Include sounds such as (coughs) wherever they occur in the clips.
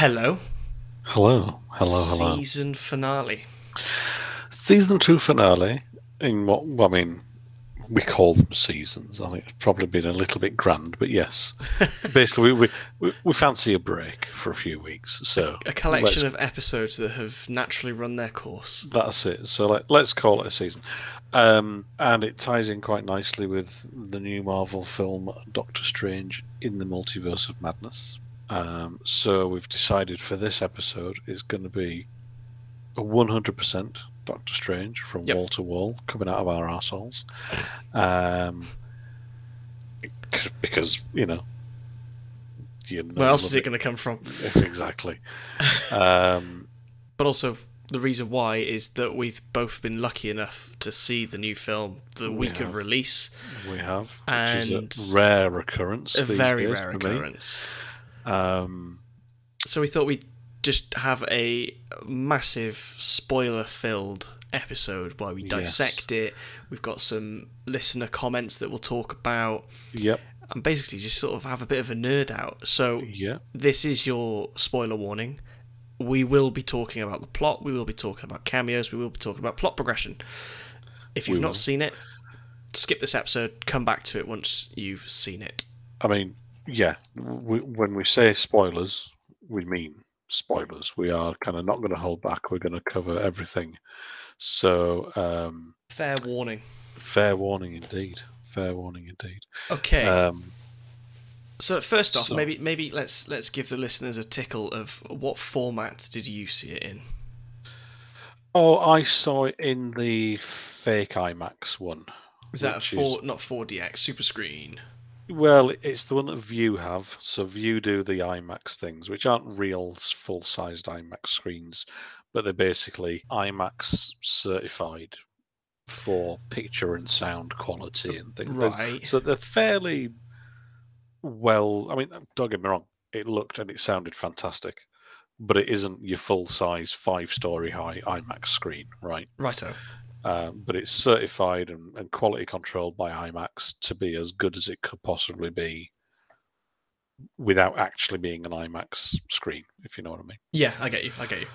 Hello. Hello, hello, hello. Season finale. Season two finale. In what I mean, we call them seasons. I think it's probably been a little bit grand, but yes. (laughs) Basically, we, we we fancy a break for a few weeks, so A collection of episodes that have naturally run their course. That's it. So let, let's call it a season. Um, and it ties in quite nicely with the new Marvel film Doctor Strange in the Multiverse of Madness. Um, so we've decided for this episode it's going to be a 100% Doctor Strange from Yep. wall to wall coming out of our arseholes. Um, because, you know. You know Where else is of it going to come from? (laughs) Exactly. Um, But also, the reason why is that we've both been lucky enough to see the new film the We week of release. we have. And is a rare occurrence. A very days rare for me. Um, So we thought we'd just have a massive spoiler filled episode where we Yes. dissect it. We've got some listener comments that we'll talk about yep. and basically just sort of have a bit of a nerd out. So Yeah. this is your spoiler warning. We will be talking about the plot, we will be talking about cameos, we will be talking about plot progression. If you've We not will. seen it, skip this episode, come back to it once you've seen it. I mean, yeah. We, when we say spoilers, we mean spoilers. We are kind of not going to hold back. We're going to cover everything. So, um, Fair warning. fair warning indeed. Fair warning indeed. Okay. Um, So first off, So- maybe maybe let's let's give the listeners a tickle of what format did you see it in? oh, I saw it in the fake IMAX one. Is that a four is- not 4DX super screen? Well, it's the one that Vue have. So Vue do the IMAX things, which aren't real full-sized IMAX screens, but they're basically IMAX certified for picture and sound quality and things. They're- Right. So they're fairly well. I mean, don't get me wrong. It looked and it sounded fantastic, but it isn't your full-size five-story high IMAX screen, right? Righto. Um, but it's certified and, and quality controlled by IMAX to be as good as it could possibly be without actually being an IMAX screen, if you know what I mean. Yeah, I get you. I get you.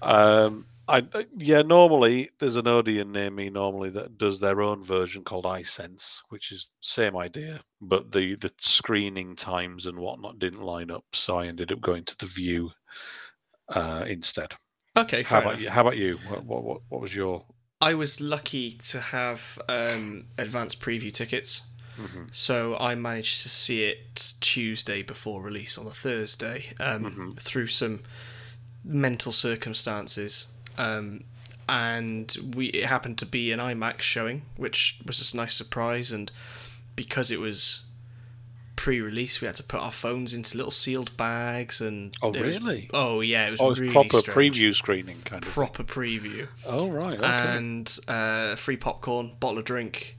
Um, I uh, yeah, normally there's an Odeon near me normally that does their own version called iSense, which is same idea, but the the screening times and whatnot didn't line up, so I ended up going to the Vue uh, instead. Okay, How about enough. you? How about you? What, what what what was your? I was lucky to have um, advanced preview tickets, Mhm. so I managed to see it Tuesday before release on a Thursday um, Mhm. through some mental circumstances. Um, and we it happened to be an IMAX showing, which was just a nice surprise. And because it was pre-release, we had to put our phones into little sealed bags. And Oh, it was- really? oh yeah, it was Oh, it's really proper strange. preview screening kind of. thing. proper preview Oh right, okay. and uh, free popcorn, bottle of drink,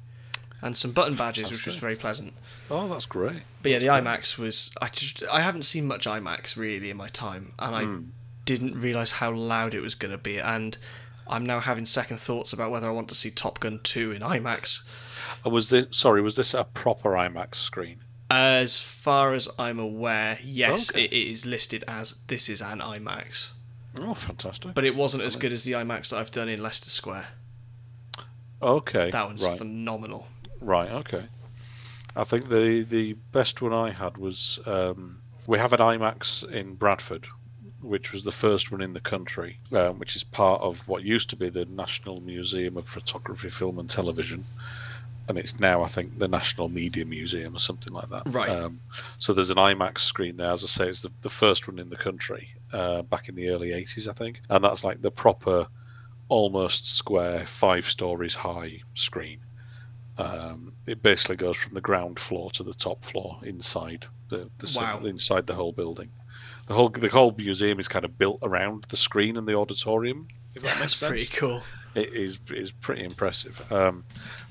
and some button badges, which was very pleasant. oh, that's great. But yeah, the IMAX was I just I haven't seen much IMAX really in my time, and I Hmm. didn't realize how loud it was going to be, and I'm now having second thoughts about whether I want to see Top Gun 2 in IMAX. Was this sorry? Was this a proper IMAX screen? As far as I'm aware, yes, Okay. it, it is listed as this is an IMAX, Oh, fantastic. but it wasn't as good as the IMAX that I've done in Leicester Square. okay, That one's right, phenomenal. right, okay. I think the the best one I had was um, we have an IMAX in Bradford, which was the first one in the country, um, which is part of what used to be the National Museum of Photography, Film and Television. And it's now, I think, the National Media Museum or something like that. Right. Um, so there's an IMAX screen there. As I say, it's the, the first one in the country uh, back in the early 80s, I think. And that's like the proper, almost square, five stories high screen. Um, it basically goes from the ground floor to the top floor inside the, the Wow. inside the whole building. The whole the whole museum is kind of built around the screen and the auditorium. If that makes That's sense, pretty cool. it is is pretty impressive. Um,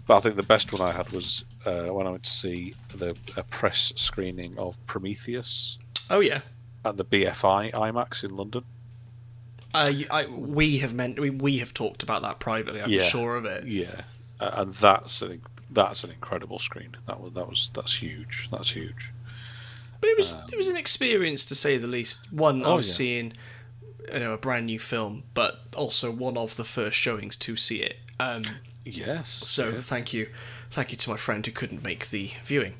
but I think the best one I had was uh, when I went to see the a press screening of Prometheus Oh yeah. at the BFI IMAX in London. Uh, I, we have meant we, we have talked about that privately. I'm Yeah. sure of it. Yeah, uh, and that's an that's an incredible screen. That was that was that's huge. That's huge. but it was it was an experience to say the least. One, I Oh, was yeah. seeing you know a brand new film, but also one of the first showings to see it. Um, Yes. so yeah. thank you, thank you to my friend who couldn't make the viewing.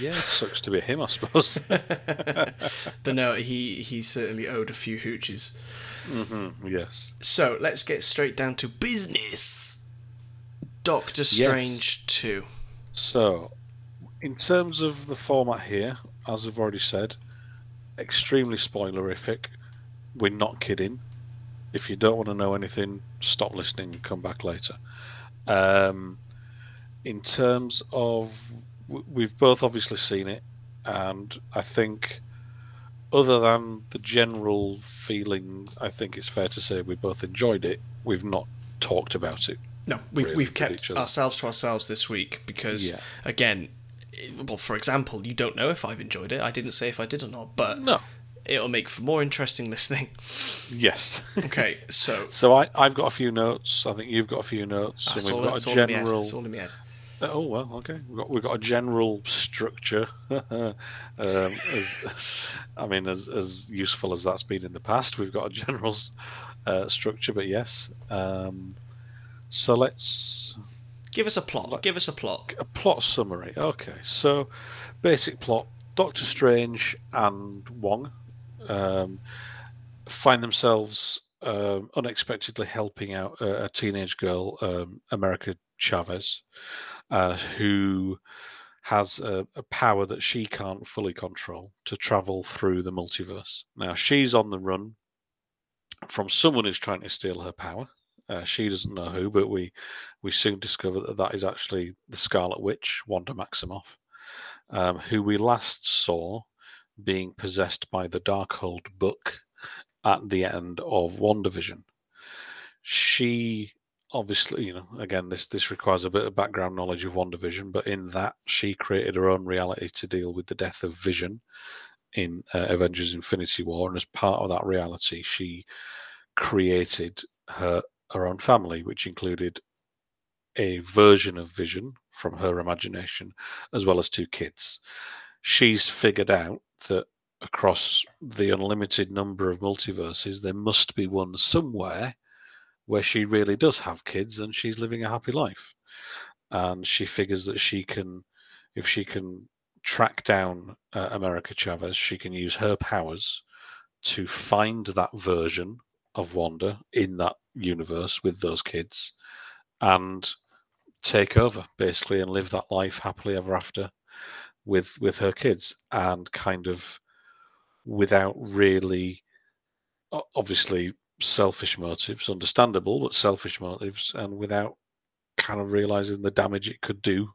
yeah, (laughs) sucks to be him, I suppose. (laughs) (laughs) But no, he he certainly owed a few hooches. Mhm. yes. So let's get straight down to business. Doctor Strange two. So, in terms of the format here, as I've already said, extremely spoilerific. We're not kidding. If you don't want to know anything, stop listening and come back later. Um, in terms of, we've both obviously seen it, and I think, other than the general feeling, I think it's fair to say we both enjoyed it. We've not talked about it. No, we've really we've kept ourselves to ourselves this week because Yeah. again, well, for example, you don't know if I've enjoyed it. I didn't say if I did or not, but No. It'll make for more interesting listening. Yes. Okay, so (laughs) So I, I've got a few notes. I think you've got a few notes. that's and we've that's got a in my head. general. It's all in my head. Oh well, okay. We've got we've got a general structure. (laughs) um, as, as, I mean, as as useful as that's been in the past, we've got a general uh, structure. But yes. Um, so let's Give us a plot. Give us a plot. a plot summary. Okay, so basic plot: Doctor Strange and Wong um, find themselves um, unexpectedly helping out a, a teenage girl, um, America Chavez, uh, who has a, a power that she can't fully control to travel through the multiverse. Now she's on the run from someone who's trying to steal her power. Uh, she doesn't know who, but we we soon discover that that is actually the Scarlet Witch, Wanda Maximoff, um, who we last saw being possessed by the Darkhold book at the end of WandaVision. She obviously, you know, again, this this requires a bit of background knowledge of WandaVision, but in that she created her own reality to deal with the death of Vision in uh, Avengers: Infinity War, and as part of that reality, she created her her own family, which included a version of Vision from her imagination, as well as two kids. She's figured out that across the unlimited number of multiverses, there must be one somewhere where she really does have kids and she's living a happy life. And she figures that she can, if she can track down uh, America Chavez, she can use her powers to find that version of Wanda in that universe with those kids and take over basically and live that life happily ever after with with her kids and kind of without really obviously selfish motives understandable but selfish motives and without kind of realizing the damage it could do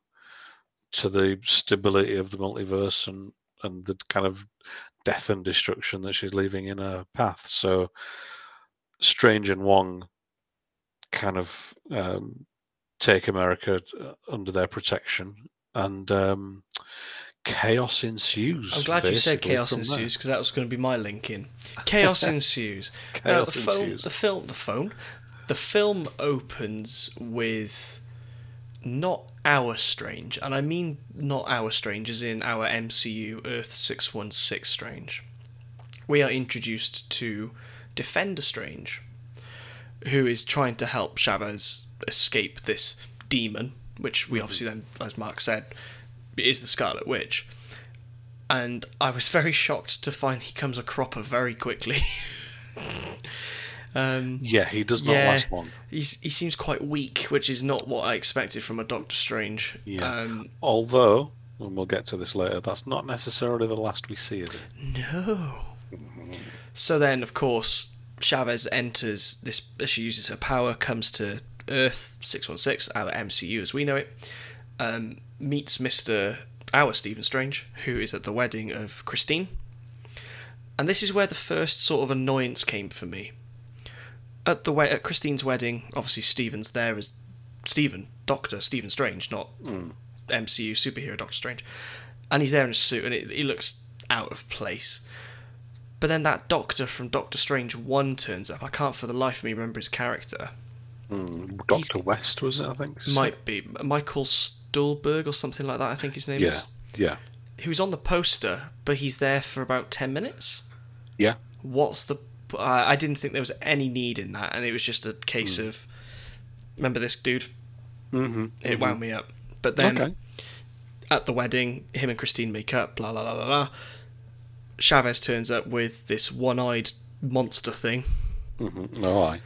to the stability of the multiverse and and the kind of death and destruction that she's leaving in her path. So strange and wong kind of um, take America uh, under their protection, and um, chaos ensues. I'm glad you said chaos ensues because that was going to be my link in. (laughs) Chaos ensues. Now, the Chaos phone, the film, the phone, the film opens with not our Strange, and I mean not our Strange, as in our MCU Earth six one six Strange. We are introduced to Defender Strange, who is trying to help Chavez escape this demon, which we obviously then, as Mark said, is the Scarlet Witch. And I was very shocked to find he comes a cropper very quickly. (laughs) um, Yeah, he does not Yeah. last long. he's, he seems quite weak, which is not what I expected from a Doctor Strange. Yeah. Um, Although, and we'll get to this later, that's not necessarily the last we see of him. No. So then, of course, Chavez enters this. She uses her power, comes to Earth six one six, our MCU as we know it. Um, meets Mister our Stephen Strange, who is at the wedding of Christine. And this is where the first sort of annoyance came for me. At the we- at Christine's wedding, obviously Stephen's there as Stephen, Doctor Stephen Strange, not hmm. MCU superhero Doctor Strange. And he's there in a suit and it, he looks out of place. But then that doctor from Doctor Strange 1 turns up. I can't for the life of me remember his character. Doctor West was it? I think. Might be Michael Stuhlbarg or something like that, I think his name Yeah, is. yeah. who's on the poster, but he's there for about ten minutes. Yeah. What's the? I I didn't think there was any need in that, and it was just a case Hmm. of remember this dude. Mm-hmm. It wound me up. But then Okay. at the wedding, him and Christine make up. Blah blah blah blah blah. Chavez turns up with this one-eyed monster thing, Mm-hmm. Oh, aye.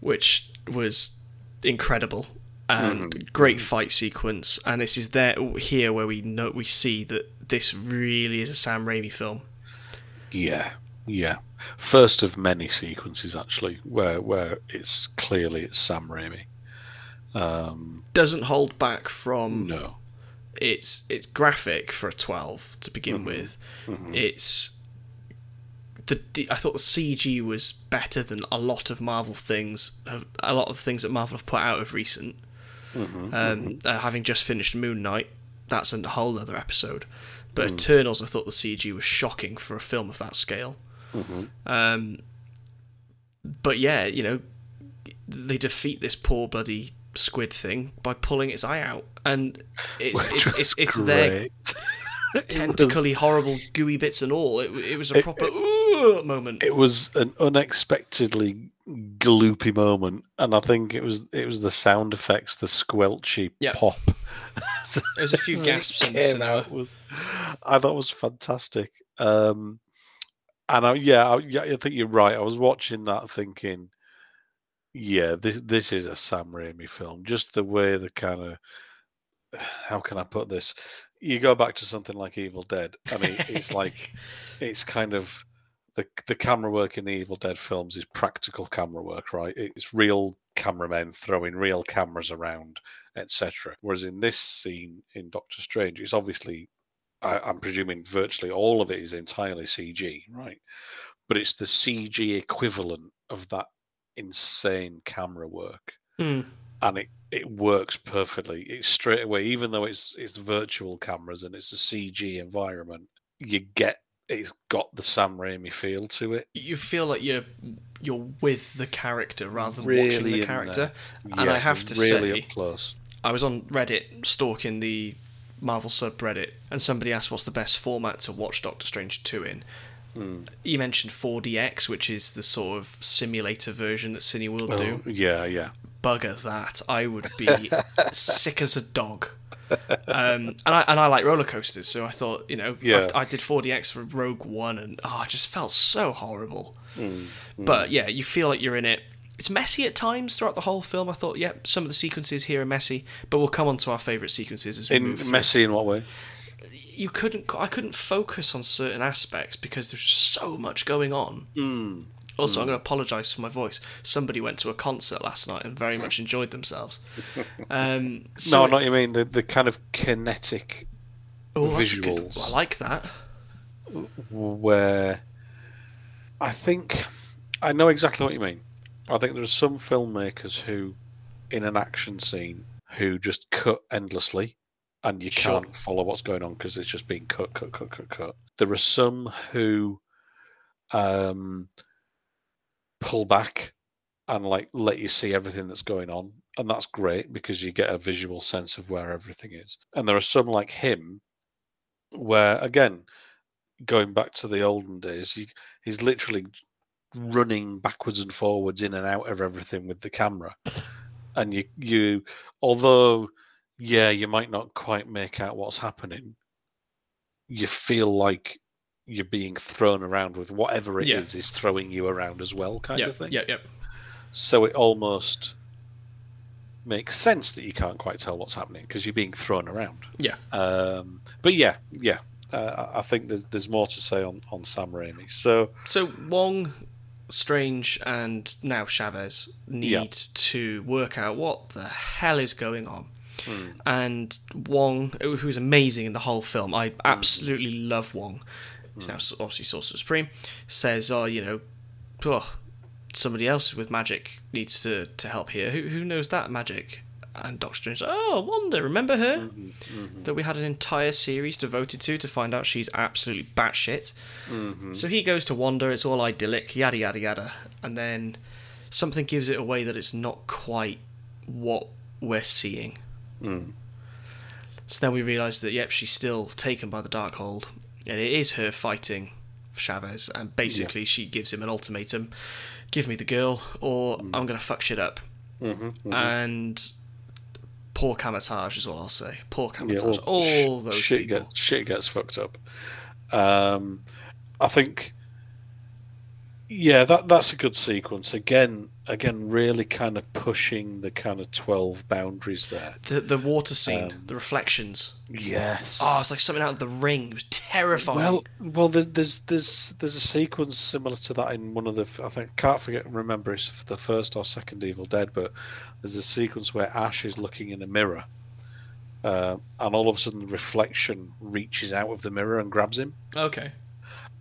Which was incredible and mm-hmm. great mm-hmm. fight sequence. And this is there here where we know we see that this really is a Sam Raimi film. Yeah, yeah. First of many sequences, actually, where where it's clearly it's Sam Raimi. Um, Doesn't hold back from no. it's it's graphic for a 12 to begin mm-hmm. with. It's the, I thought the CG was better than a lot of Marvel things, a lot of things that Marvel have put out of recent. um, Uh, having just finished Moon Knight, that's a whole other episode. But Eternals, I thought the CG was shocking for a film of that scale. Um, but yeah, you know, they defeat this poor bloody squid thing by pulling its eye out, and it's (laughs) Which it's it's, it's. (laughs) It was- tentacly horrible gooey bits and all. It, it was a It- proper ooh moment. It was an unexpectedly gloopy moment, and I think it was it was the sound effects, the squelchy Yeah. pop. (laughs) There's a few gasps in the came cinema. out was, I thought it was fantastic. Um, and I, yeah, I, yeah, I think you're right. I was watching that thinking, yeah, this this is a Sam Raimi film. Just the way the kind of (sighs) how can I put this? You go back to something like Evil Dead, I mean, it's like (laughs) it's kind of the the camera work in the Evil Dead films is practical camera work, right? It's real cameramen throwing real cameras around, etc. Whereas in this scene in Doctor Strange, it's obviously I, I'm presuming virtually all of it is entirely CG, right? But it's the CG equivalent of that insane camera work Hmm. And it it works perfectly. It's straight away, even though it's it's virtual cameras and it's a CG environment, you get it's got the Sam Raimi feel to it. you feel like you're you're with the character rather than Really watching the character. there. And I have to really say, up close. I was on Reddit stalking the Marvel subreddit, and somebody asked what's the best format to watch Doctor Strange 2 in. Hmm. You mentioned 4DX, which is the sort of simulator version that Cineworld do. Oh, yeah, yeah. Bugger that. I would be (laughs) sick as a dog. Um, and I and I like roller coasters, so I thought, you know, Yeah. I, I did 4DX for Rogue One, and oh, I just felt so horrible. Hmm, But yeah, you feel like you're in it. It's messy at times throughout the whole film. I thought, yep, some of the sequences here are messy, but we'll come on to our favourite sequences as we move In through. messy in what way? You couldn't, I couldn't focus on certain aspects because there's so much going on. Hmm. Also, I'm going to apologise for my voice. Somebody went to a concert last night and very much enjoyed themselves. (laughs) Um, so no, not you mean the, the kind of kinetic oh, that's good- visuals. I like that. where I think I know exactly what you mean. I think there are some filmmakers who, in an action scene, who just cut endlessly, and you Sure. can't follow what's going on because it's just being cut, cut, cut, cut, cut. There are some who um, pull back and like let you see everything that's going on, and that's great because you get a visual sense of where everything is. And there are some like him, where again going back to the olden days, you, he's literally running backwards and forwards in and out of everything with the camera. And you, you, although, yeah, you might not quite make out what's happening, you feel like you're being thrown around with whatever it is Yeah. is throwing you around as well, kind Yeah, of thing. yeah, yeah. So it almost makes sense that you can't quite tell what's happening because you're being thrown around. Yeah. Um, but yeah, yeah, uh, I think there's, there's more to say on, on Sam Raimi. So So Wong, Strange, and now Chavez need Yeah. to work out what the hell is going on. Hmm. And Wong, who's amazing in the whole film, I Hmm. absolutely love Wong. He's now obviously Sorcerer Supreme. Says, "Oh, you know, oh, somebody else with magic needs to, to help here. Who who knows that magic?" And Doctor Strange, oh, Wanda, remember her? Mm-hmm, That we had an entire series devoted to to find out she's absolutely batshit. Mm-hmm. So he goes to Wanda, it's all idyllic, yada yada yada. And then something gives it away that it's not quite what we're seeing. Mm. So then we realise that yep, she's still taken by the Darkhold, and it is her fighting Chavez, and basically she gives him an ultimatum: give me the girl, or I'm gonna fuck shit up. Mm-hmm, And poor Kamar-Taj is all I'll say. Poor Yeah, Kamar-Taj. well, all sh- those shit people. gets shit gets fucked up. Um, I think, yeah, that that's a good sequence. Again, again, really kind of pushing the kind of twelve boundaries there. The the water scene, Um, the reflections. Yes. Oh, it's like something out of the ring. It was terrifying. Well, well, there's there's there's a sequence similar to that in one of the I think can't forget remember it's the first or second Evil Dead, but there's a sequence where Ash is looking in a mirror, uh, and all of a sudden the reflection reaches out of the mirror and grabs him, okay.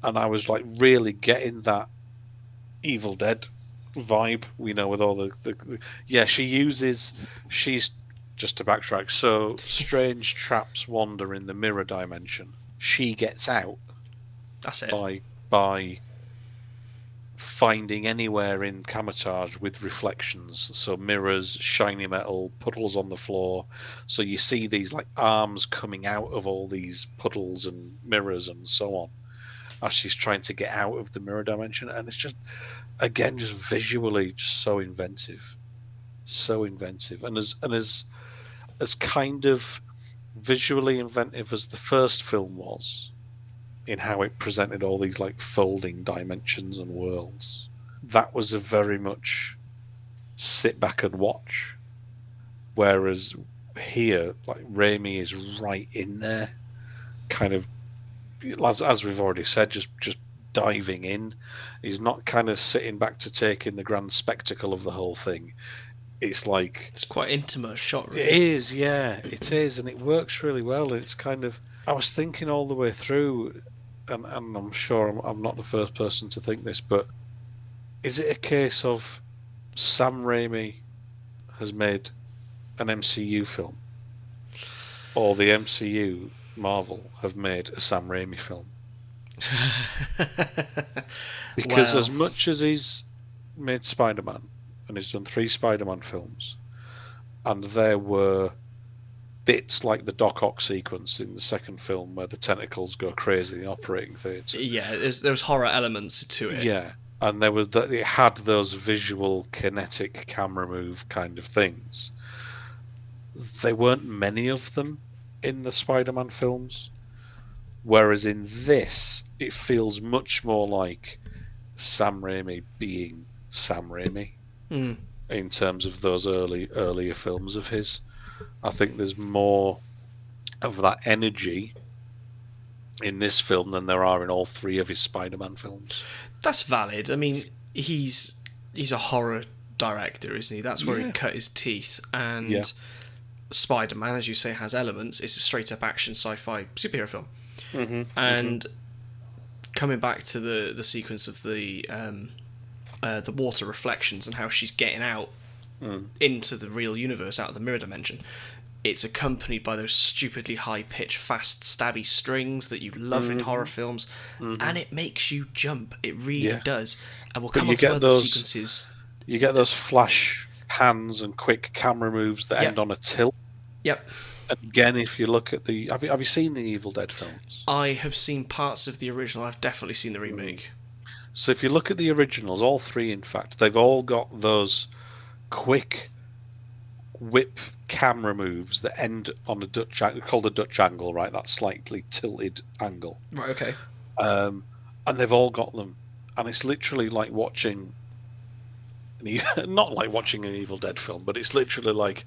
and I was like really getting that Evil Dead vibe, you know, with all the, the, the yeah she uses she's just to backtrack. So strange traps Wanda in the mirror dimension. She gets out That's it. by by finding anywhere in Kamar-Taj with reflections, so mirrors, shiny metal, puddles on the floor. So you see these like arms coming out of all these puddles and mirrors and so on as she's trying to get out of the mirror dimension, and it's just again just visually just so inventive, so inventive, and as and as as kind of visually inventive as the first film was in how it presented all these like folding dimensions and worlds. That was a very much sit back and watch. Whereas here, like Raimi is right in there, kind of as as we've already said, just just diving in. He's not kind of sitting back to take in the grand spectacle of the whole thing. It's like It's quite intimate shot. it Really. is, yeah, it is, and it works really well. It's kind of. I was thinking all the way through, and, and I'm sure I'm, I'm not the first person to think this, but is it a case of Sam Raimi has made an MCU film, or the MCU Marvel have made a Sam Raimi film? (laughs) Because Well. as much as he's made Spider Man, and he's done three Spider Man films, and there were bits like the Doc Ock sequence in the second film where the tentacles go crazy in the operating theatre. yeah, there's there's horror elements to it. Yeah, and there was that it had those visual kinetic camera move kind of things. There weren't many of them in the Spider-Man films, whereas in this it feels much more like Sam Raimi being Sam Raimi Mm. in terms of those early earlier films of his. I think there's more of that energy in this film than there are in all three of his Spider-Man films. That's valid. I mean, he's he's a horror director, isn't he? That's where Yeah. he cut his teeth. And Yeah. Spider Man, as you say, has elements. It's a straight up action sci fi superhero film. Mm-hmm. And coming back to the the sequence of the um, uh, the water reflections and how she's getting out Mm. into the real universe, out of the mirror dimension. It's accompanied by those stupidly high pitched, fast, stabby strings that you love in horror films, and it makes you jump. It really Mm-hmm. Yeah. does. And we'll But come on to other those- sequences. You get those flash hands and quick camera moves that Yeah. end on a tilt. Yep, And again, if you look at the, have you, have you seen the Evil Dead films? I have seen parts of the original. I've definitely seen Mm. the remake. So if you look at the originals, all three, in fact, they've all got those quick whip camera moves that end on a Dutch angle, called a Dutch angle, right? That slightly tilted angle. Right. Okay. Um, and they've all got them, and it's literally like watching. An, (laughs) not like watching an Evil Dead film, but it's literally like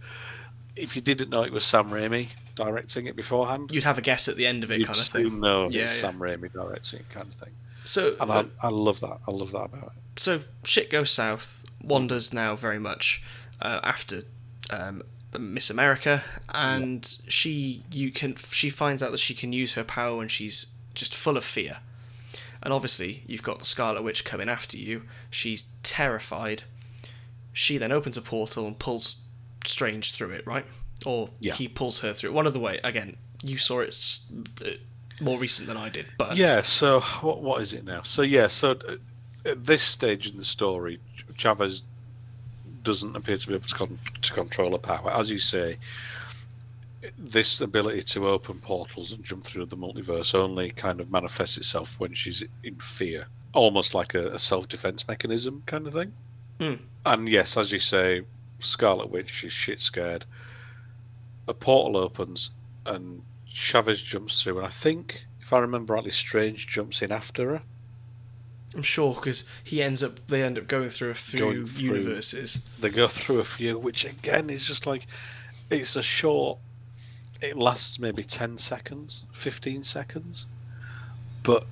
if you didn't know it was Sam Raimi directing it beforehand, You'd have a guess at the end of it, you'd kind of thing. know Yeah, it's yeah. Sam Raimi directing it, kind of thing. So, And I, I love that. I love that about it. so shit goes south. Wanda's now very much uh, after um, Miss America, and she you can she finds out that she can use her power when she's just full of fear. And obviously, you've got the Scarlet Witch coming after you. She's terrified. She then opens a portal and pulls Strange through it, right? Or Yeah. he pulls her through it. One of the way. Again, you saw it uh, more recent than I did, but Yeah. So what what is it now? So yeah. So uh, at this stage in the story, Chavez doesn't appear to be able to, con- to control her power. As you say, this ability to open portals and jump through the multiverse only kind of manifests itself when she's in fear, almost like a, a self-defense mechanism kind of thing. Hmm. And yes, as you say, Scarlet Witch is shit scared. A portal opens and Chavez jumps through, and I think, if I remember rightly, Strange jumps in after her. I'm sure because he ends up they end up going through a few Going through- universes. They go through a few, which again is just like it's a short. It lasts maybe ten seconds, fifteen seconds, but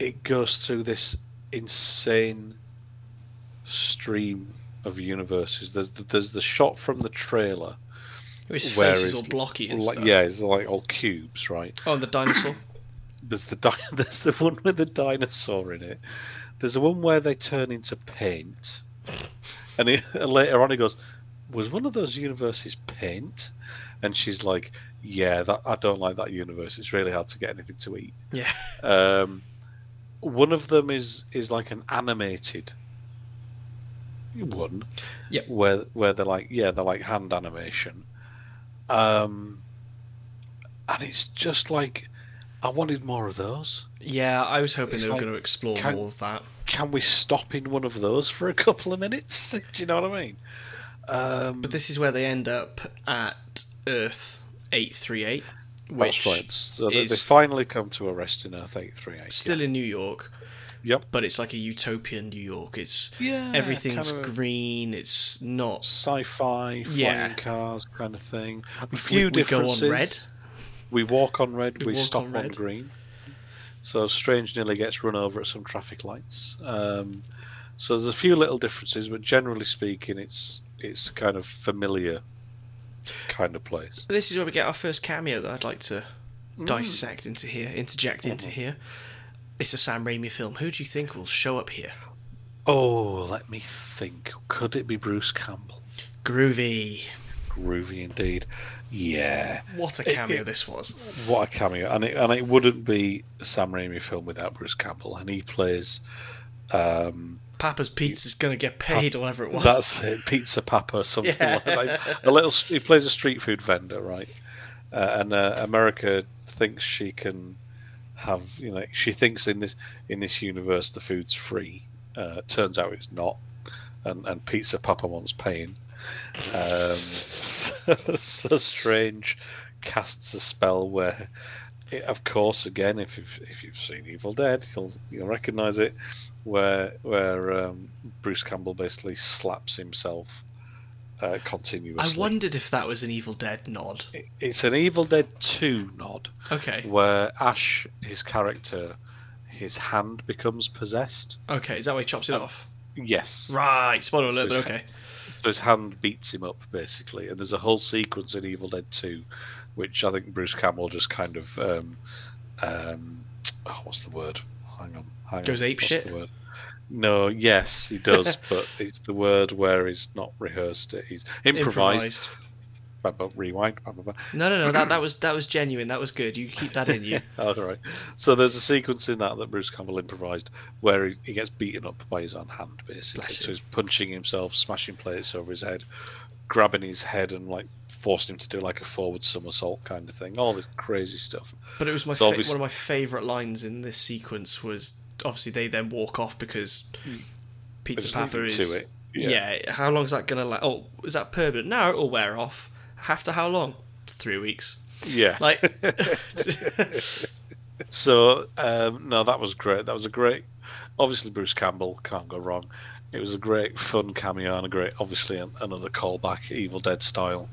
it goes through this insane stream of universes. There's the, there's the shot from the trailer. His where face is all blocky and like, stuff. Yeah, it's like all cubes, right? Oh, and the dinosaur. (coughs) There's the di- (laughs) there's the one with the dinosaur in it. There's the one where they turn into paint, and, he, (laughs) and later on he goes, "Was one of those universes paint?" And she's like, "Yeah, that I don't like that universe. It's really hard to get anything to eat." yeah. Um, one of them is is like an animated one. Yep. Where where they're like yeah they're like hand animation. Um, and it's just like I wanted more of those. Yeah, I was hoping It's they were like, going to explore can- more of that. Can we stop in one of those for a couple of minutes? (laughs) Do you know what I mean? Um, But this is where they end up at Earth 838, which that's right. So they, they finally come to a rest in Earth eight three eight. still in New York, Yep. but it's like a utopian New York. It's Yeah. everything's kind of green. It's not. sci-fi, flying Yeah. cars kind of thing. A We- few we go on red. We walk on red. We We, stop on on, green. So Strange nearly gets run over at some traffic lights. Um, so there's a few little differences, but generally speaking, it's it's kind of familiar kind of place. This is where we get our first cameo that I'd like to Mm. dissect into here, interject Mm-hmm. into here. It's a Sam Raimi film. Who do you think will show up here? Oh, let me think. Could it be Bruce Campbell? Groovy. Groovy indeed. Yeah. What a cameo it- this was. What a cameo! And it and it wouldn't be a Sam Raimi film without Bruce Campbell, and he plays. Um, Papa's Pizza's gonna get paid, or whatever it was. That's it, Pizza Papa, or something (laughs) Yeah. like that. A little. He plays a street food vendor, right? Uh, and uh, America thinks she can have, you know, she thinks in this in this universe the food's free. Uh, turns out it's not, and and Pizza Papa wants paying. Um, so, (laughs) so strange casts a spell where, it, of course, again, if you've if you've seen Evil Dead, you'll you'll recognise it, where where um, Bruce Campbell basically slaps himself uh, I wondered if that was an Evil Dead nod. It- It's an Evil Dead Two nod Okay. where Ash, his character, his hand becomes possessed. Okay, is that why he chops it off? Yes. Right, spoiler So alert, but okay. So his hand beats him up basically, and there's a whole sequence in Evil Dead 2, which I think Bruce Campbell just kind of, um, um, oh, what's the word? Hang on, hang Goes on. ape what's shit? No, yes, he does, (laughs) but it's the word where he's not rehearsed it. He's improvised. Ba- Rewind. No, no, no. That that (clears throat) was that was genuine. That was good. You keep that in you. (laughs) All right. So there's a sequence in that that Bruce Campbell improvised where he, he gets beaten up by his own hand, basically. Bless So he's punching himself, smashing plates over his head, grabbing his head and like forcing him to do like a forward somersault kind of thing. All this crazy stuff. But it was my So fa- one of my favourite lines in this sequence was obviously they then walk off because Pizza Just Papa is him to it. Yeah. How long is that gonna last? Oh, is that permanent? No, it'll wear off. After how long? Three weeks. Yeah. Like, (laughs) So um, no, that was great. That was a great. Obviously, Bruce Campbell can't go wrong. It was a great fun cameo and a great, obviously, an, another callback, Evil Dead style,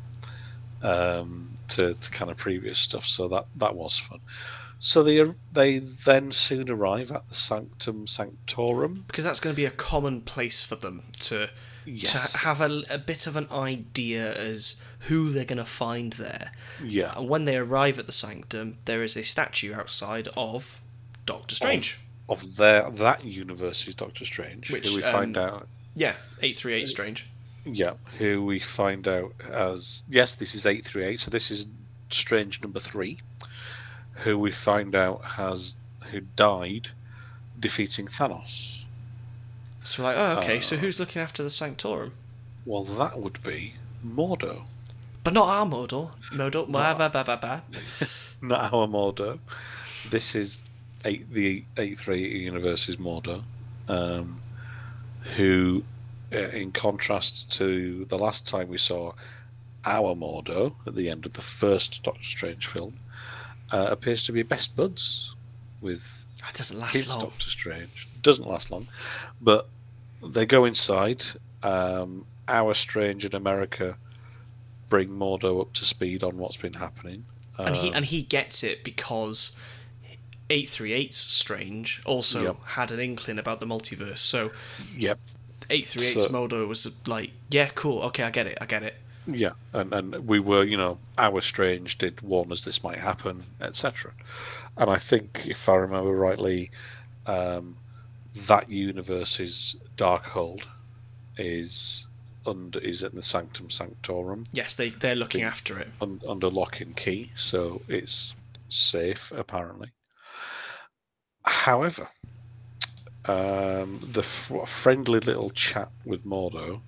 um, to, to kind of previous stuff. So that that was fun. So they they then soon arrive at the Sanctum Sanctorum. because that's going to be a common place for them to Yes. to have a, a bit of an idea as who they're going to find there. Yeah. And when they arrive at the sanctum, there is a statue outside of Doctor Strange. Of their that universe is Doctor Strange, Which, who we find um, out. Yeah, eight three eight Strange. Yeah, who we find out as yes, this is eight three eight. So this is Strange number three, who we find out has who died defeating Thanos. So we're like, oh, okay. so Uh, who's looking after the sanctorum? Well, that would be Mordo. but not our Mordor. Mordor. Blah, blah, blah, blah, blah. (laughs) not our Mordo. This is eight, the eight three universe's Mordo, um, who, uh, in contrast to the last time we saw our Mordo at the end of the first Doctor Strange film, uh, appears to be best buds with That doesn't last his long. Doctor Strange. Doesn't last long, but they go inside. Um, our Strange in America bring Mordo up to speed on what's been happening. and he Um, and he gets it because 838's Strange also Yep. had an inkling about the multiverse. So yep, 838's So- Mordo was like, yeah, cool, okay, I get it, I get it. Yeah, and and we were, you know, our Strange did warn us this might happen, etc. And I think, if I remember rightly, um, that universe's Darkhold is under is in the Sanctum Sanctorum. Yes, they they're looking Big- after it. un- under lock and key, so it's safe apparently. However, um, the friendly little chat with Mordo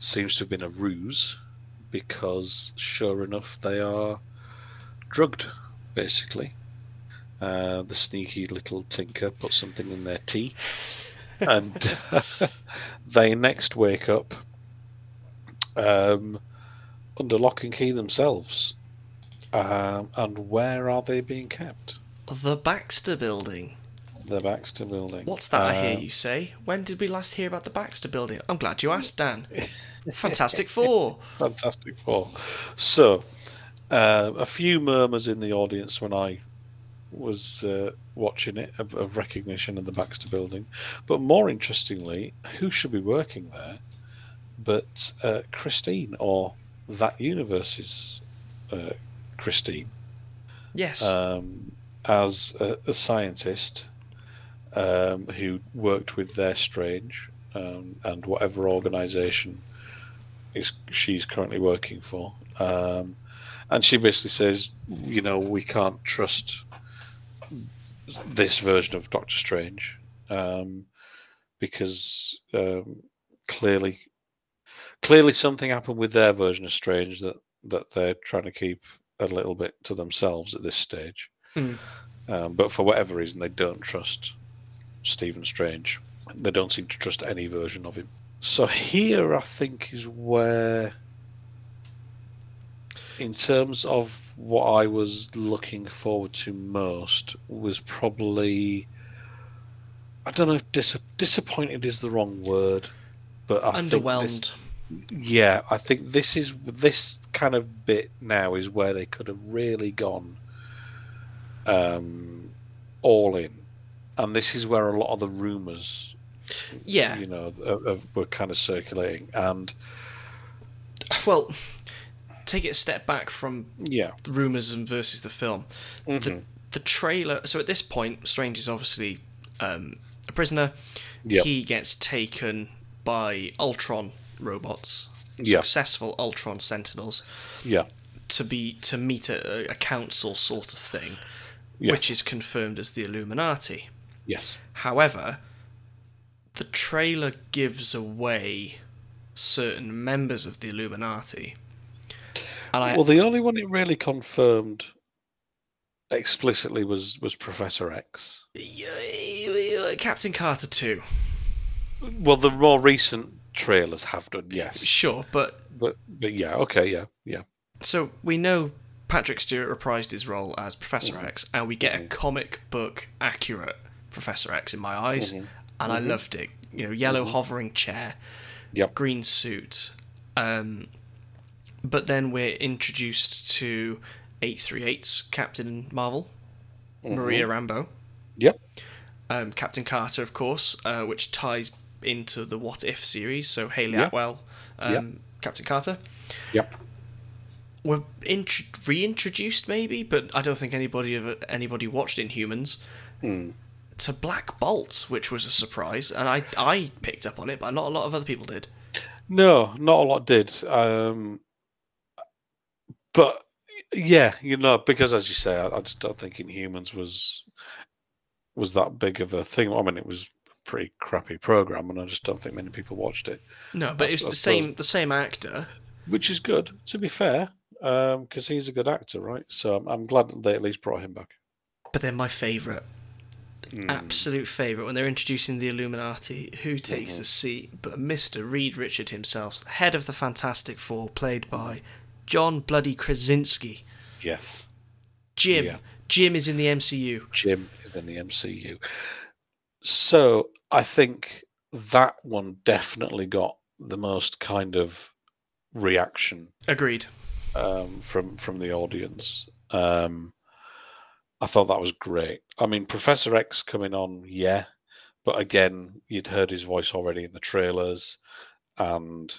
seems to have been a ruse because, sure enough, they are drugged, basically. Uh, the sneaky little tinker put something in their tea, and (laughs) they next wake up um, under lock and key themselves. Um, and where are they being kept? The Baxter Building. The Baxter Building. What's that I hear Um, you say? When did we last hear about the Baxter Building? I'm glad you asked, Dan. (laughs) Fantastic Four. (laughs) Fantastic Four. So, uh, a few murmurs in the audience when I was uh, watching it of, of recognition of the Baxter Building. But more interestingly, who should be working there but uh, Christine or that universe's uh, Christine? Yes. um, as a, a scientist um, who worked with their Strange um, and whatever organization is she's currently working for. Um, and she basically says, you know, we can't trust this version of Doctor Strange um, because um, clearly, clearly something happened with their version of Strange that that they're trying to keep a little bit to themselves at this stage. Mm. Um, but for whatever reason, they don't trust Stephen Strange. They don't seem to trust any version of him. So here, I think, is where, in terms of what I was looking forward to most, was probably. I don't know if dis- disappointed is the wrong word, but I think this- yeah, I think this is this kind of bit now is where they could have really gone um, all in, and this is where a lot of the rumors, Yeah. you know, of, of, were kind of circulating. And Well, take it a step back from yeah, the rumors and versus the film. The, Mhm. the trailer. So at this point, Strange is obviously um, a prisoner. Yep. He gets taken by Ultron robots, Yeah. successful Ultron Sentinels, yeah, to be to meet a, a council sort of thing, yes, which is confirmed as the Illuminati. yes, However, the trailer gives away certain members of the Illuminati. And I, Well, the only one it really confirmed explicitly was was Professor X. Captain Carter too. Well, the more recent trailers have done, yes, Sure, but but but yeah, okay, yeah, yeah, so we know Patrick Stewart reprised his role as Professor Mhm. X, and we get a Mhm. comic book accurate Professor X in my eyes, Mhm. And I Mhm. loved it. You know, yellow Mhm. hovering chair, Yep. green suit. Um, but then we're introduced to 838's Captain Marvel, Maria Rambeau. Yep. Um, Captain Carter, of course, uh, which ties into the What If series. So Hayley Yeah. Atwell, um, Yep. Captain Carter. Yep. Were int- reintroduced, maybe, but I don't think anybody of anybody watched Inhumans Mm. To Black Bolt, which was a surprise, and I I picked up on it, but not a lot of other people did. No, not a lot did. Um, but yeah, you know, because as you say, I, I just don't think Inhumans was was that big of a thing. I mean, it was a pretty crappy program, and I just don't think many people watched it. No, but it's the same the same actor. which is good. To be fair, because he's a good actor, right? So I'm, I'm glad that they at least brought him back. But then my favourite, Hmm. absolute favourite, when they're introducing the Illuminati, who takes the seat but Mr. Reed Richard himself, head of the Fantastic Four, played by John Bloody Krasinski. Yes, Jim. Yeah. Jim is in the MCU. Jim is in the MCU. So I think that one definitely got the most kind of reaction Agreed. um, from from the audience. Um, I thought that was great. I mean, Professor X coming on, yeah, but again, you'd heard his voice already in the trailers, and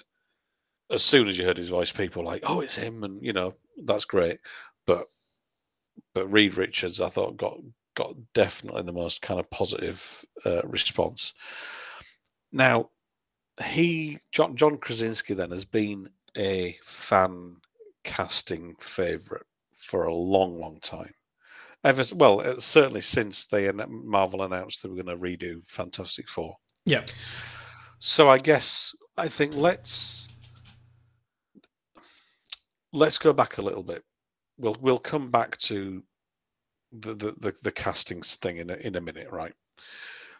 as soon as you heard his voice, people were like, "Oh, it's him," and you know that's great. But but Reed Richards, I thought got got definitely the most kind of positive uh, response. Now, he John John Krasinski then has been a fan casting favorite for a long, long time. Ever well, uh, certainly since they Marvel announced they were going to redo Fantastic Four. Yeah. So I guess I think let's let's go back a little bit. We'll we'll come back to the the the, the castings thing in a, in a minute, right?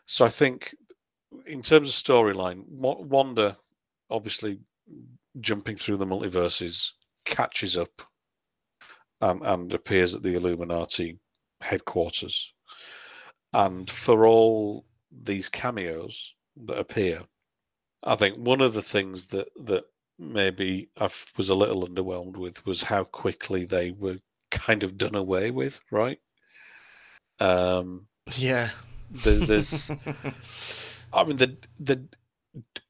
So I think in terms of storyline, Wa- Wanda obviously jumping through the multiverses catches up and, and appears at the Illuminati headquarters. And for all these cameos that appear, I think one of the things that that maybe I was a little underwhelmed with was how quickly they were kind of done away with, right? Um, Yeah. there, there's, (laughs) I mean, the the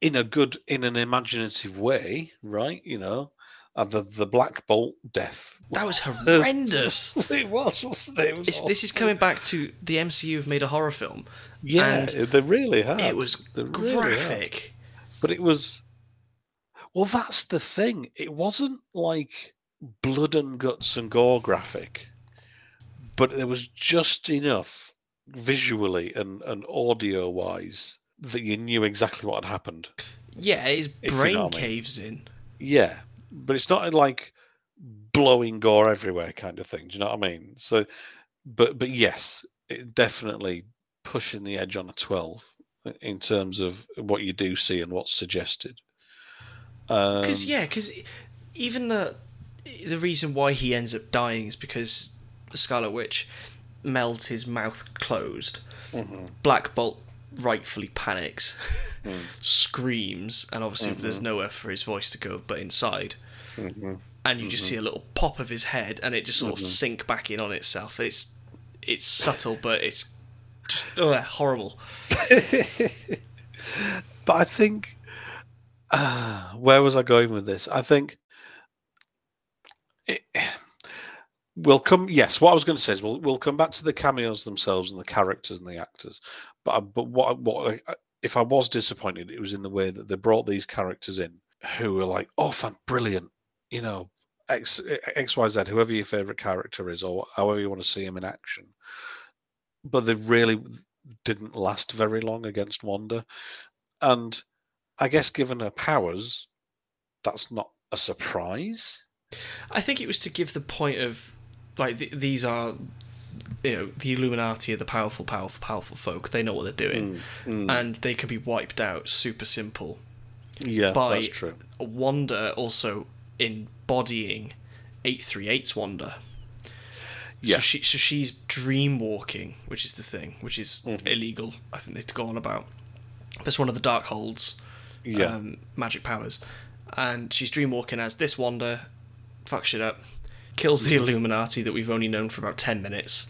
in a good, in an imaginative way, right? You know, uh, the the Black Bolt death. That was (laughs) horrendous. it was, wasn't it? it was this is coming back to the MCU have made a horror film. Yeah, and they really have. It was They really graphic. but it was. Well, that's the thing. It wasn't like blood and guts and gore graphic, but there was just enough visually and, and audio wise that you knew exactly what had happened. Yeah, his If you brain know what I mean. caves in. Yeah, but it's not like blowing gore everywhere kind of thing. Do you know what I mean? So, but but yes, it definitely pushing the edge on a twelve in terms of what you do see and what's suggested. Because Um, yeah, because even the the reason why he ends up dying is because Scarlet Witch melds his mouth closed. Mm-hmm. Black Bolt rightfully panics, (laughs) Mm. screams, and obviously Mm-hmm. there's nowhere for his voice to go but inside. Mhm. And you just see a little pop of his head, and it just sort of sink back in on itself. It's it's subtle, but it's just ugh, horrible. (laughs) but I think uh, (sighs) where was I going with this? I think it, we'll come. Yes, what I was going to say is we'll we'll come back to the cameos themselves and the characters and the actors. But I- but what what I- if I was disappointed? It was in the way that they brought these characters in who were like, oh, fan, brilliant, you know. X, X, Y, Z, whoever your favorite character is, or however you want to see him in action, but they really didn't last very long against Wanda. And I guess given her powers, that's not a surprise. I think it was to give the point of like th- these are you know the Illuminati are the powerful, powerful, powerful folk. They know what they're doing, Mm, and they can be wiped out super simple. Yeah, By- that's true. Wanda also embodying 838's Wanda. Yeah. So she so she's dream walking, which is the thing, which is Mm-hmm. illegal. I think they go on about. That's one of the Darkhold's Yeah. um, magic powers, and she's dream walking as this Wanda, fuck shit up, kills the Illuminati that we've only known for about ten minutes,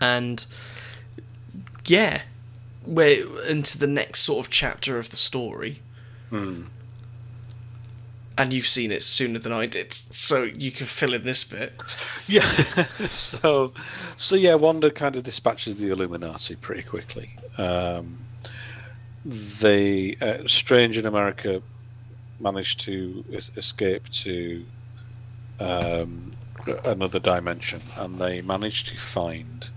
and yeah, we're into the next sort of chapter of the story. And you've seen it sooner than I did, so you can fill in this bit. Yeah. (laughs) so, so yeah, Wanda kind of dispatches the Illuminati pretty quickly. Um, they, uh, Strange in America, managed to es- escape to um, another dimension, and they managed to find.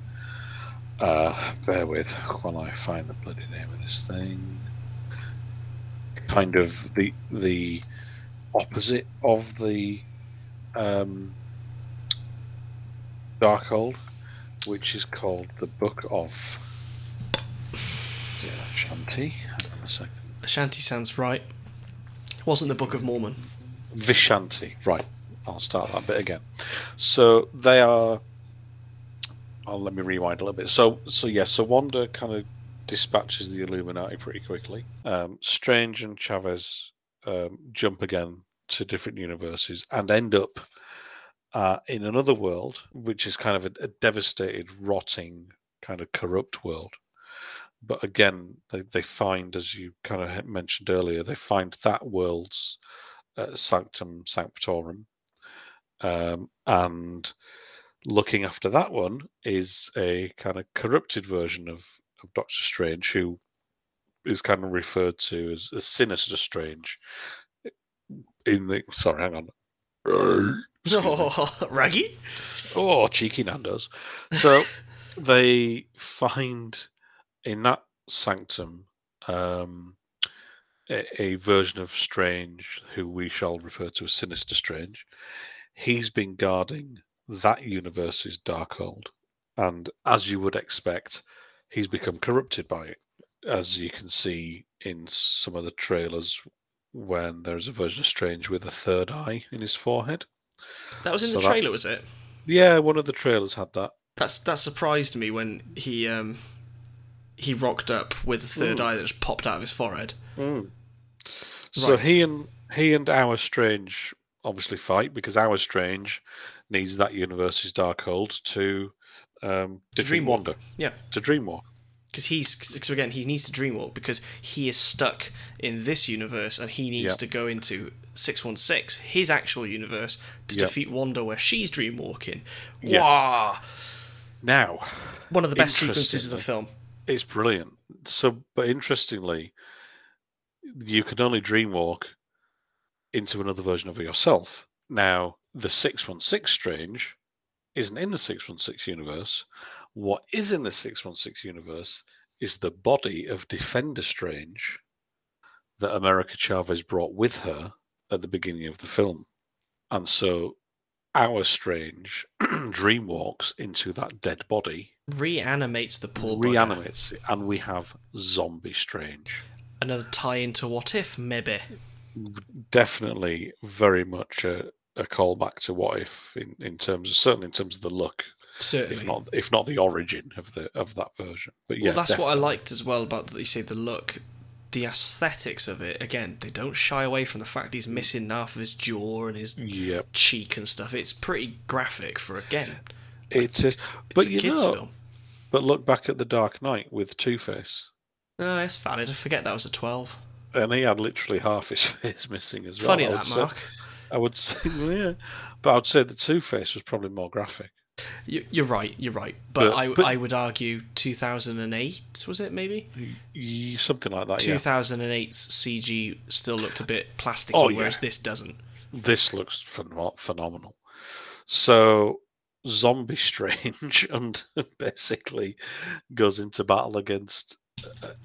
Uh, bear with while I find the bloody name of this thing. Kind of the the opposite of the um, Darkhold, which is called the Book of it Ashanti. A second. Ashanti sounds right. Wasn't the Book of Mormon? Vishanti. Right. I'll start that bit again. So they are. Oh, let me rewind a little bit. So, so yes. so Wanda kind of dispatches the Illuminati pretty quickly. Um, Strange and Chavez um, jump again to different universes and end up uh, in another world, which is kind of a, a devastated, rotting, kind of corrupt world. But again, they, they find, as you kind of mentioned earlier, they find that world's uh, sanctum sanctorum, um, and looking after that one is a kind of corrupted version of, of Doctor Strange, who is kind of referred to as, as Sinister Strange. In the sorry, hang on. (laughs) Oh, (laughs) Raggy? Oh, cheeky Nando's. So (laughs) they find in that sanctum um, a, a, version of Strange, who we shall refer to as Sinister Strange. He's been guarding that universe's Darkhold, and as you would expect, he's become corrupted by it, as you can see in some of the trailers when there's a version of Strange with a third eye in his forehead. That was in so the trailer, that, was it? Yeah, one of the trailers had that. That's that surprised me when he um he rocked up with a third mm. eye that just popped out of his forehead. Mm. So he and he and our Strange obviously fight because our Strange needs that universe's Darkhold to um to dream wander. Yeah. To dreamwalk. Because he's so again he needs to dreamwalk because he is stuck in this universe and he needs to go into 616 his actual universe to defeat Wanda where she's dreamwalking. Yes. wow now one of the best sequences of the film. it's brilliant. So but interestingly you can only dreamwalk into another version of yourself now the 616 strange isn't in the 616 universe what is in the 616 universe is the body of Defender Strange that America Chavez brought with her at the beginning of the film. And so our Strange (clears throat) dreamwalks into that dead body, reanimates the poor reanimates it, and we have Zombie Strange. Another tie into What If, maybe. Definitely very much a, a callback to What If in, in terms of certainly in terms of the look Certainly. if not if not the origin of the of that version. But yeah, well, that's definitely. what I liked as well about you say the look, the aesthetics of it. Again, they don't shy away from the fact he's missing half of his jaw and his yep. cheek and stuff. It's pretty graphic for again. It is, but you know, film. but look back at the Dark Knight with Two Face. No, it's valid. I forget that was a twelve. And he had literally half his (laughs) face missing as well. Funny that, Mark. I would say, (laughs) yeah, but I would say the Two Face was probably more graphic. You're right. You're right. But, but I, but, I would argue 2008 was it maybe something like that. 2008's CG still looked a bit plasticky, oh, whereas this doesn't. This looks phenomenal. So Zombie Strange (laughs) and basically goes into battle against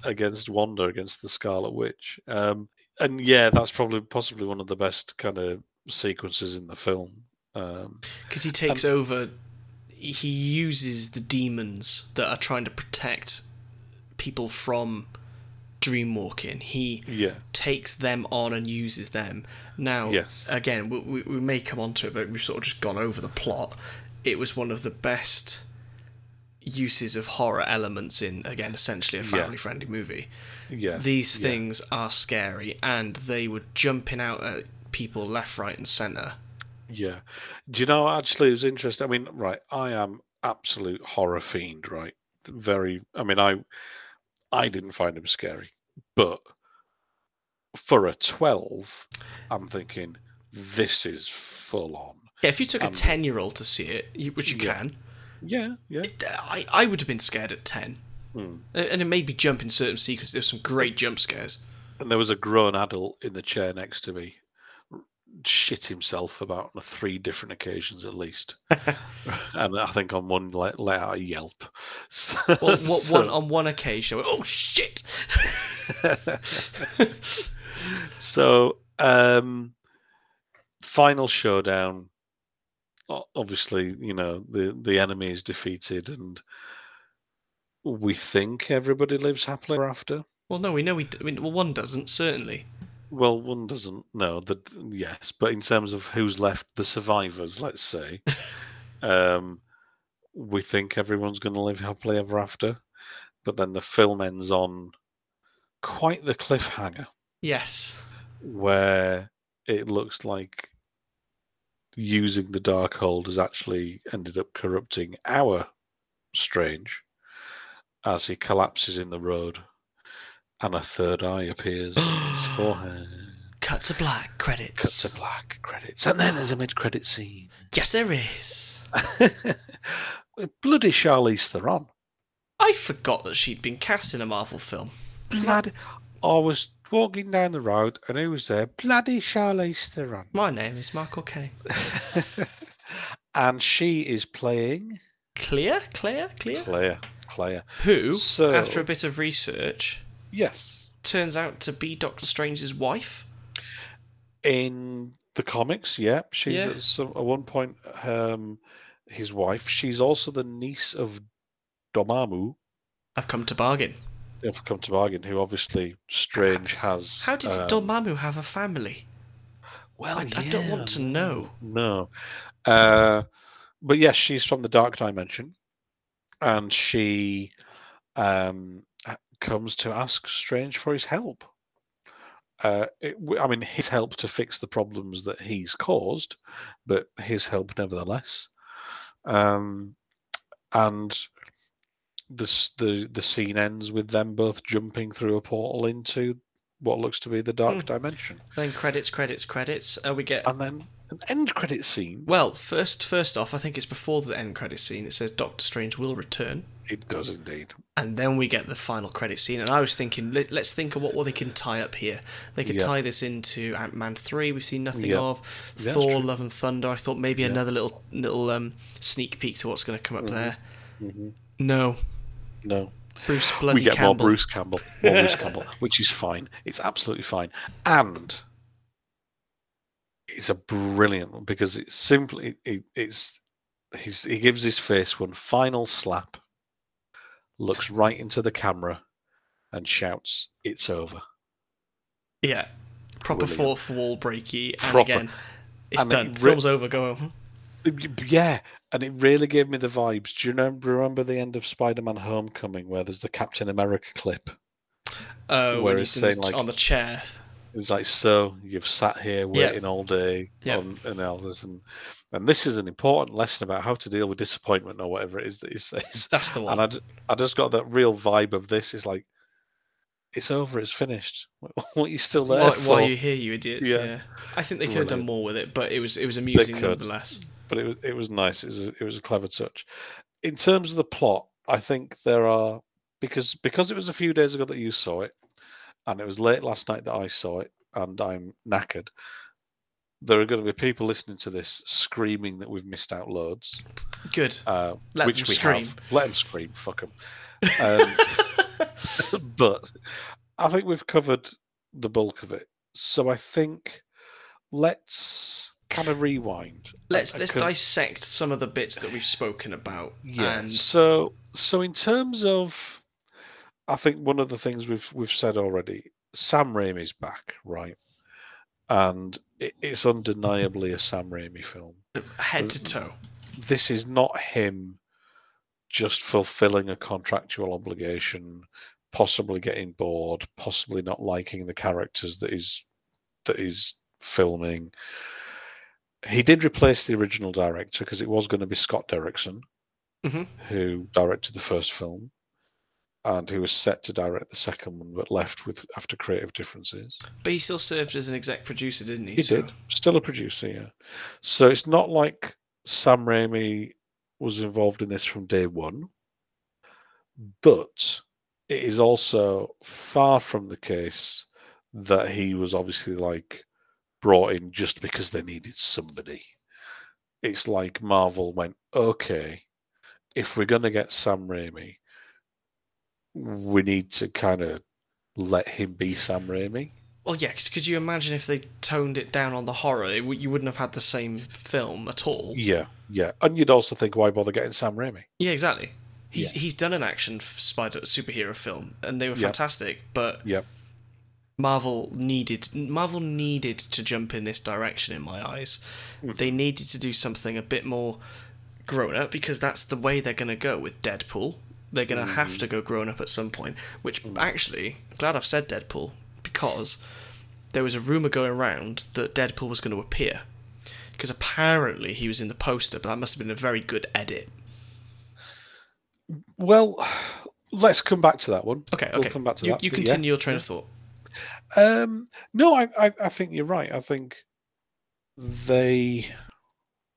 against Wanda against the Scarlet Witch. Um, and yeah, that's probably possibly one of the best kind of sequences in the film because um, he takes and, over he uses the demons that are trying to protect people from dreamwalking. He yeah. takes them on and uses them. Now, yes. again, we, we, we may come on to it, but we've sort of just gone over the plot. It was one of the best uses of horror elements in, again, essentially a family friendly movie. Yeah. These yeah. things are scary, and they were jumping out at people left, right, and centre yeah. Do you know, actually, it was interesting. I mean, right, I am absolute horror fiend, right? Very, I mean, I, I didn't find him scary, but for a 12, I'm thinking, this is full on. Yeah, if you took a 10 year old to see it, which you yeah. can. Yeah, yeah. I, I would have been scared at 10. Hmm. And it made me jump in certain sequences. There were some great jump scares. And there was a grown adult in the chair next to me shit himself about on three different occasions at least, (laughs) and I think on one let, let out a yelp. So, well, what, (laughs) so, one on one occasion? Oh shit! (laughs) so, um, final showdown. Obviously, you know the the enemy is defeated, and we think everybody lives happily ever after. Well, no, we know we. d- I mean, well, one doesn't certainly. Well, one doesn't know that. Yes, but in terms of who's left, the survivors, let's say, (laughs) um, we think everyone's going to live happily ever after. But then the film ends on quite the cliffhanger, Yes. where it looks like using the Darkhold has actually ended up corrupting our Strange as he collapses in the road, and a third eye appears on his (gasps) forehead. Cut to black. Credits. Cut to black credits, and then there's a mid-credit scene. Yes, there is. (laughs) Bloody Charlize Theron. I forgot that she'd been cast in a Marvel film. Blood. I was walking down the road, and who was there? Bloody Charlize Theron. My name is Michael Kay. (laughs) and she is playing Clea, clear, Clear. Clear, clear. Who, So- after a bit of research, Yes. turns out to be Doctor Strange's wife. In the comics, yeah, she's Yeah. at, some, at one point um, his wife. She's also the niece of Dormammu. I've come to bargain. If come to bargain, who obviously Strange has. How did um, Dormammu have a family? Well, I, I don't want to know. No. Uh, but yes, she's from the Dark Dimension. And she um, comes to ask Strange for his help. Uh, it, w- I mean, his help to fix the problems that he's caused, but his help nevertheless. Um, and the, the the scene ends with them both jumping through a portal into what looks to be the Dark Hmm. Dimension, Then credits, credits, credits. Uh, we get and then an end credit scene. well. First, first off, I think it's before the end credit scene. It says Doctor Strange will return, It does indeed. and then we get the final credit scene. And I was thinking, let, let's think of what, what they can tie up here. They could Yeah. tie this into Ant Man three. We've seen nothing Yeah. of Yeah, Thor. Love and Thunder. I thought maybe another little little um, sneak peek to what's going to come up there. Mhm. No, No, Bruce Bloody we get Campbell. more Bruce Campbell, more Bruce (laughs) Campbell, which is fine. It's absolutely fine, and it's a brilliant one because it's simply it, it's he's, he gives his face one final slap, looks right into the camera, and shouts, "It's over." Yeah, proper Brilliant. fourth wall breaky, and Proper. again, it's And done. it re- Film's over. Go home. Yeah, and it really gave me the vibes. Do you remember, remember the end of Spider-Man: Homecoming where there's the Captain America clip? Oh, Where when it's he's in saying, the, like- on the chair. It's like, so you've sat here Yeah. waiting all day Yeah. on and this, and and this is an important lesson about how to deal with disappointment or whatever it is that he says. That's the one. And I, I just got that real vibe of this. It's like, it's over, it's finished. What are you still there Why, for? why are you here, you idiots? Yeah. Yeah. I think they could have done more with it, but it was it was amusing nonetheless. But it was it was nice. It was a, it was a clever touch. In terms of the plot, I think there are because because it was a few days ago that you saw it, and it was late last night that I saw it, and I'm knackered. There are going to be people listening to this screaming that we've missed out loads, Good. uh, Let which them we scream. have. Let them scream. Fuck them. (laughs) Um, (laughs) but I think we've covered the bulk of it. So I think let's kind of rewind. let's Uh, let's dissect some of the bits that we've spoken about. Yeah. And So so in terms of I think one of the things we've we've said already, Sam Raimi's back, right? And it, it's undeniably a Sam Raimi film. head to toe. This is not him just fulfilling a contractual obligation, possibly getting bored, possibly not liking the characters that he's that he's filming. He did replace the original director because it was going to be Scott Derrickson, Mhm. who directed the first film, and who was set to direct the second one, but left with after creative differences. But he still served as an exec producer, didn't he? He So- did, still a producer, yeah. So it's not like Sam Raimi was involved in this from day one, but it is also far from the case that he was obviously like brought in just because they needed somebody. It's like Marvel went, okay, if we're going to get Sam Raimi, we need to kind of let him be Sam Raimi. Well, yeah, because could you imagine if they toned it down on the horror, it, you wouldn't have had the same film at all. Yeah, yeah. And you'd also think, why bother getting Sam Raimi? Yeah, exactly. He's Yeah. he's done an action f- spider superhero film, and they were Yeah. fantastic. But Yeah. Marvel needed Marvel needed to jump in this direction in my eyes. Mm. They needed to do something a bit more grown up because that's the way they're going to go with Deadpool. They're going to have mm. to go grown up at some point. Which mm. actually, I'm glad I've said Deadpool because there was a rumor going around that Deadpool was going to appear because apparently he was in the poster, but that must have been a very good edit. Well, (sighs) let's come back to that one. Okay, okay. We'll come back to you, that. you but yeah. continue your train of thought. Um, no, I, I, I think you're right. I think they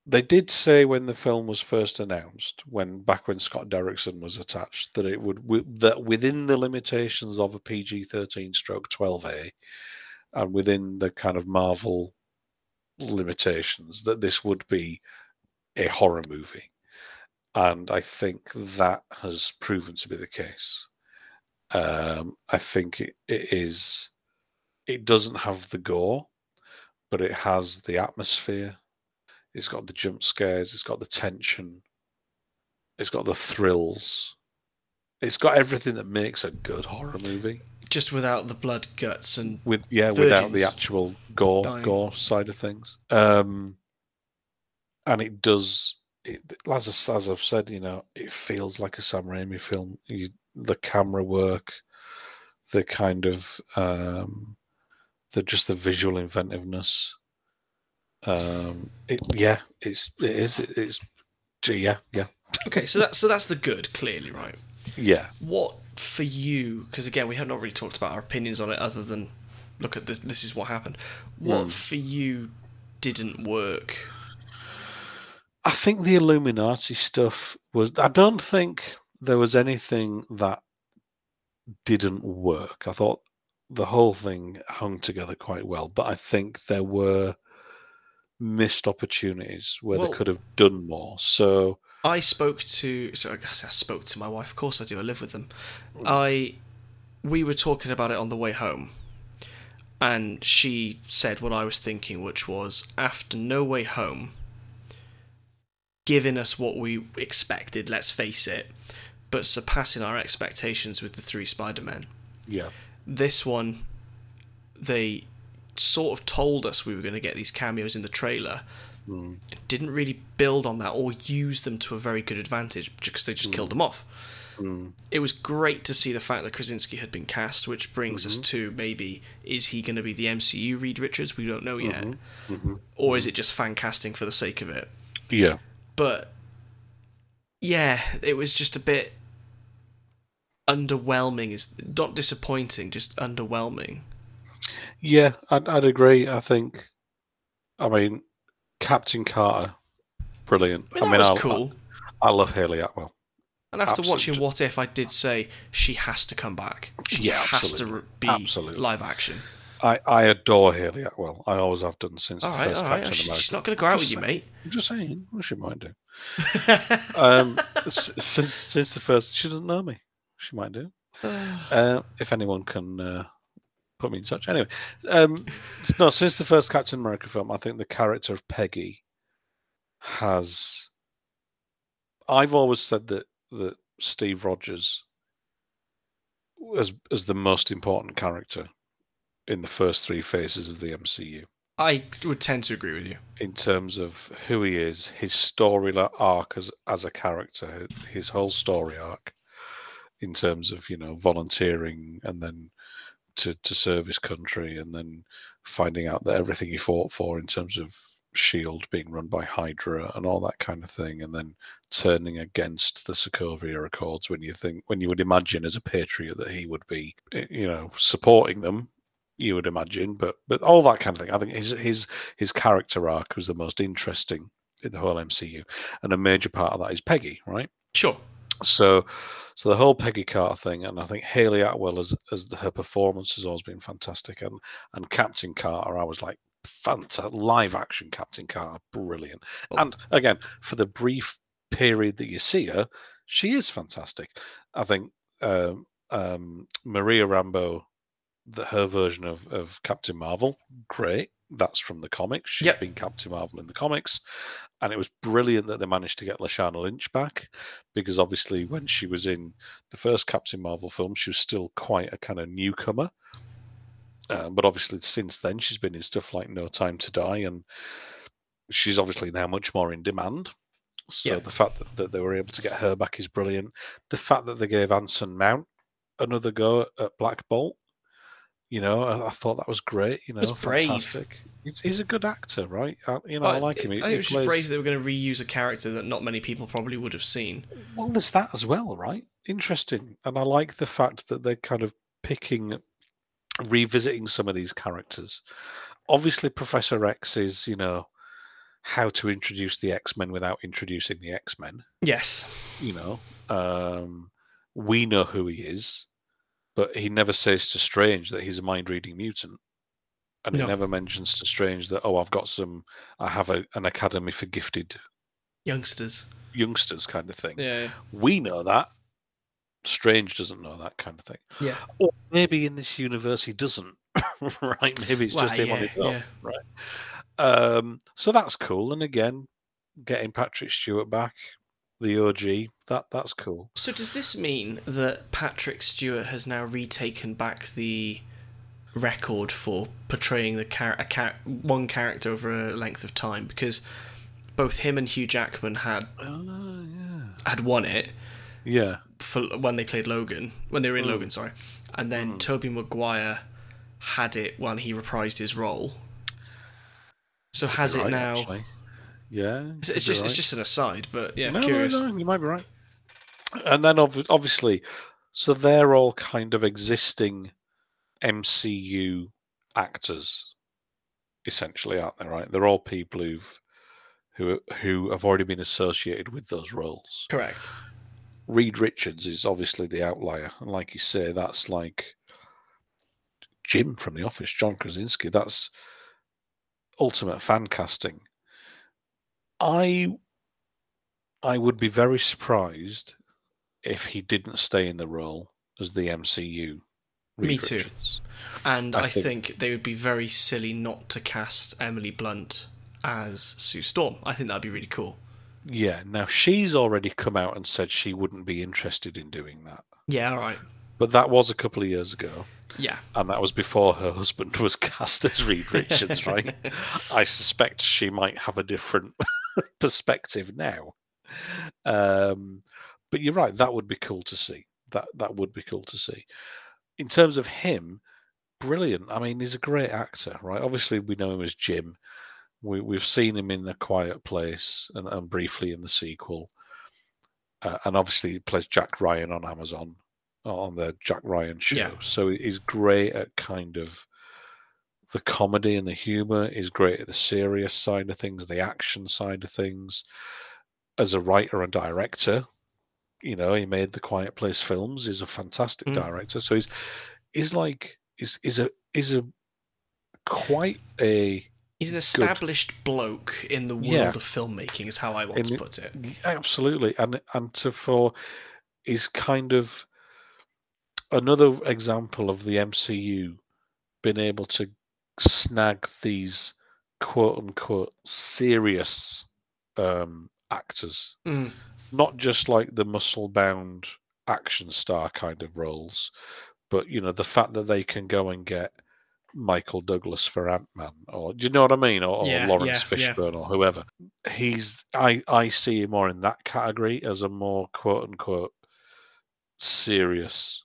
they did say when the film was first announced, when back when Scott Derrickson was attached, that it would that within the limitations of a PG-13 stroke 12A, and within the kind of Marvel limitations, that this would be a horror movie, and I think that has proven to be the case. Um, I think it, it is. It doesn't have the gore, but it has the atmosphere. It's got the jump scares. It's got the tension. It's got the thrills. It's got everything that makes a good horror movie. Just without the blood, guts, and With yeah, without the actual gore dying. gore side of things. Um, and it does. It, as as I've said, you know, it feels like a Sam Raimi film. You, the camera work, the kind of um, the just the visual inventiveness. Um, it yeah, it's it is it's yeah yeah okay, so that so that's the good, clearly, right? yeah. What for you? Because again, we have not really talked about our opinions on it, other than look at this. This is what happened. What Hmm. for you didn't work? I think the Illuminati stuff was. I don't think there was anything that didn't work. I thought the whole thing hung together quite well, but I think there were missed opportunities where Well- they could have done more. So I spoke to so I guess I spoke to my wife. Of course, I do. I live with them. Hmm. I we were talking about it on the way home, and she said what I was thinking, which was after No Way Home, giving us what we expected. Let's face it, but surpassing our expectations with the three Spider Men. yeah, This one, they sort of told us we were going to get these cameos in the trailer. Hmm. Didn't really build on that or use them to a very good advantage because they just hmm. killed them off. Hmm. It was great to see the fact that Krasinski had been cast, which brings us mm-hmm. to maybe is he going to be the MCU Reed Richards? We don't know yet, mm-hmm. Mm-hmm. or is it just fan casting for the sake of it? yeah. But yeah, it was just a bit underwhelming. Is not disappointing, just underwhelming. Yeah, I'd, I'd agree. I think, I mean, Captain Carter, brilliant. I mean, that was I, cool. I, love Hayley Atwell. And after Absolute- watching What If, I did say she has to come back. She Yeah, has absolutely. to be Absolutely. live action. I, I adore Hayley Atwell. I always have done since All the right, first right. Captain America. She's not going to go out with Just you, mate. I'm just saying, well, she might do. (laughs) um, since since the first, she doesn't know me. She might do. (sighs) Uh, if anyone can uh, put me in touch. Anyway, um, no, since the first Captain America film, I think the character of Peggy has. I've always said that that Steve Rogers as as the most important character in the first three phases of the MCU I would tend to agree with you. in terms of who he is, his story arc as as a character, his whole story arc, in terms of you know volunteering and then to to serve his country, and then finding out that everything he fought for in terms of Shield being run by Hydra and all that kind of thing, and then turning against the Sokovia Accords when you think when you would imagine as a patriot that he would be eh, you know supporting them you would imagine, but but all that kind of thing. I think his his his character arc was the most interesting in the whole MCU, and a major part of that is Peggy, right? Sure. So, so the whole Peggy Carter thing, and I think Hayley Atwell as as the, her performance has always been fantastic, and and Captain Carter, I was like fantastic live action Captain Carter, brilliant, Well- and again for the brief period that you see her, she is fantastic. I think um, um, Maria Rambeau the her version of, of Captain Marvel, great. That's from the comics. She's Yep. been Captain Marvel in the comics. And it was brilliant that they managed to get Lashana Lynch back because obviously when she was in the first Captain Marvel film, she was still quite a kind of newcomer. Um, but obviously since then, she's been in stuff like No Time to Die, and she's obviously now much more in demand. So Yeah. the fact that, that they were able to get her back is brilliant. The fact that they gave Anson Mount another go at Black Bolt, you know, I, I thought that was great. You know, brave. fantastic. He's, he's a good actor, right? I, you know, I, like him. He, I think it was just plays- brave that they were going to reuse a character that not many people probably would have seen. Well, there's that as well, right? Interesting. And I like the fact that they're kind of picking, revisiting some of these characters. Obviously, Professor X is, you know, how to introduce the X Men without introducing the X Men. Yes. You know, um, we know who he is, but he never says to Strange that he's a mind reading mutant. And No. he never mentions to Strange that, oh, I've got some, I have a, an academy for gifted Youngsters. youngsters kind of thing. Yeah. We know that. Strange doesn't know that kind of thing. Yeah. Or maybe in this universe he doesn't. (laughs) right? Maybe it's Well, just him on his own. yeah. Right. Um, so that's cool. And again, getting Patrick Stewart back, the OG, that that's cool. So does this mean that Patrick Stewart has now retaken back the record for portraying the char- a char- one character over a length of time? Because both him and Hugh Jackman had Oh, yeah. had won it Yeah. for when they played Logan, when they were in Mm. Logan, sorry, and then Tobey Maguire had it when he reprised his role. So has You're it right, now? actually. Yeah. It's, it's just right. it's just an aside, but yeah, no, curious. No, no, you might be right. And then ob- obviously, so they're all kind of existing MCU actors, essentially, aren't they? Right? They're all people who've who who have already been associated with those roles. Correct. Reed Richards is obviously the outlier, and like you say, that's like Jim from The Office, John Krasinski. That's ultimate fan casting. I I would be very surprised if he didn't stay in the role as the MCU. Me too. And I I, think- think... they would be very silly not to cast Emily Blunt as Sue Storm. I think that'd be really cool. Yeah. Now she's already come out and said she wouldn't be interested in doing that, Yeah, all right. but that was a couple of years ago. Yeah. and that was before her husband (laughs) was cast as (laughs) Reed Richards, right? I suspect she might have a different (laughs) perspective now. Um, but you're right; that would be cool to see. That that would be cool to see. In terms of him, brilliant. I mean, he's a great actor, right? Obviously, we know him as Jim. We we've seen him in The Quiet Place and, and briefly in the sequel, uh, and obviously he plays Jack Ryan on Amazon on the Jack Ryan show. Yeah. So he's great at kind of the comedy and the humor. is great at the serious side of things, the action side of things. As a writer and director, you know, he made the Quiet Place films. He's a fantastic Mm. director. So he's he's like is is a is a quite a He's an established bloke in the world Yeah. of filmmaking, is how I want And to put it. Absolutely, and and to for is kind of another example of the MCU being able to snag these quote unquote serious um, actors, Mm. not just like the muscle bound action star kind of roles, but you know the fact that they can go and get Michael Douglas for Ant Man, or do you know what I mean, or, or Yeah, Lawrence yeah, yeah. Fishburne, or whoever. He's I I see him more in that category as a more quote unquote serious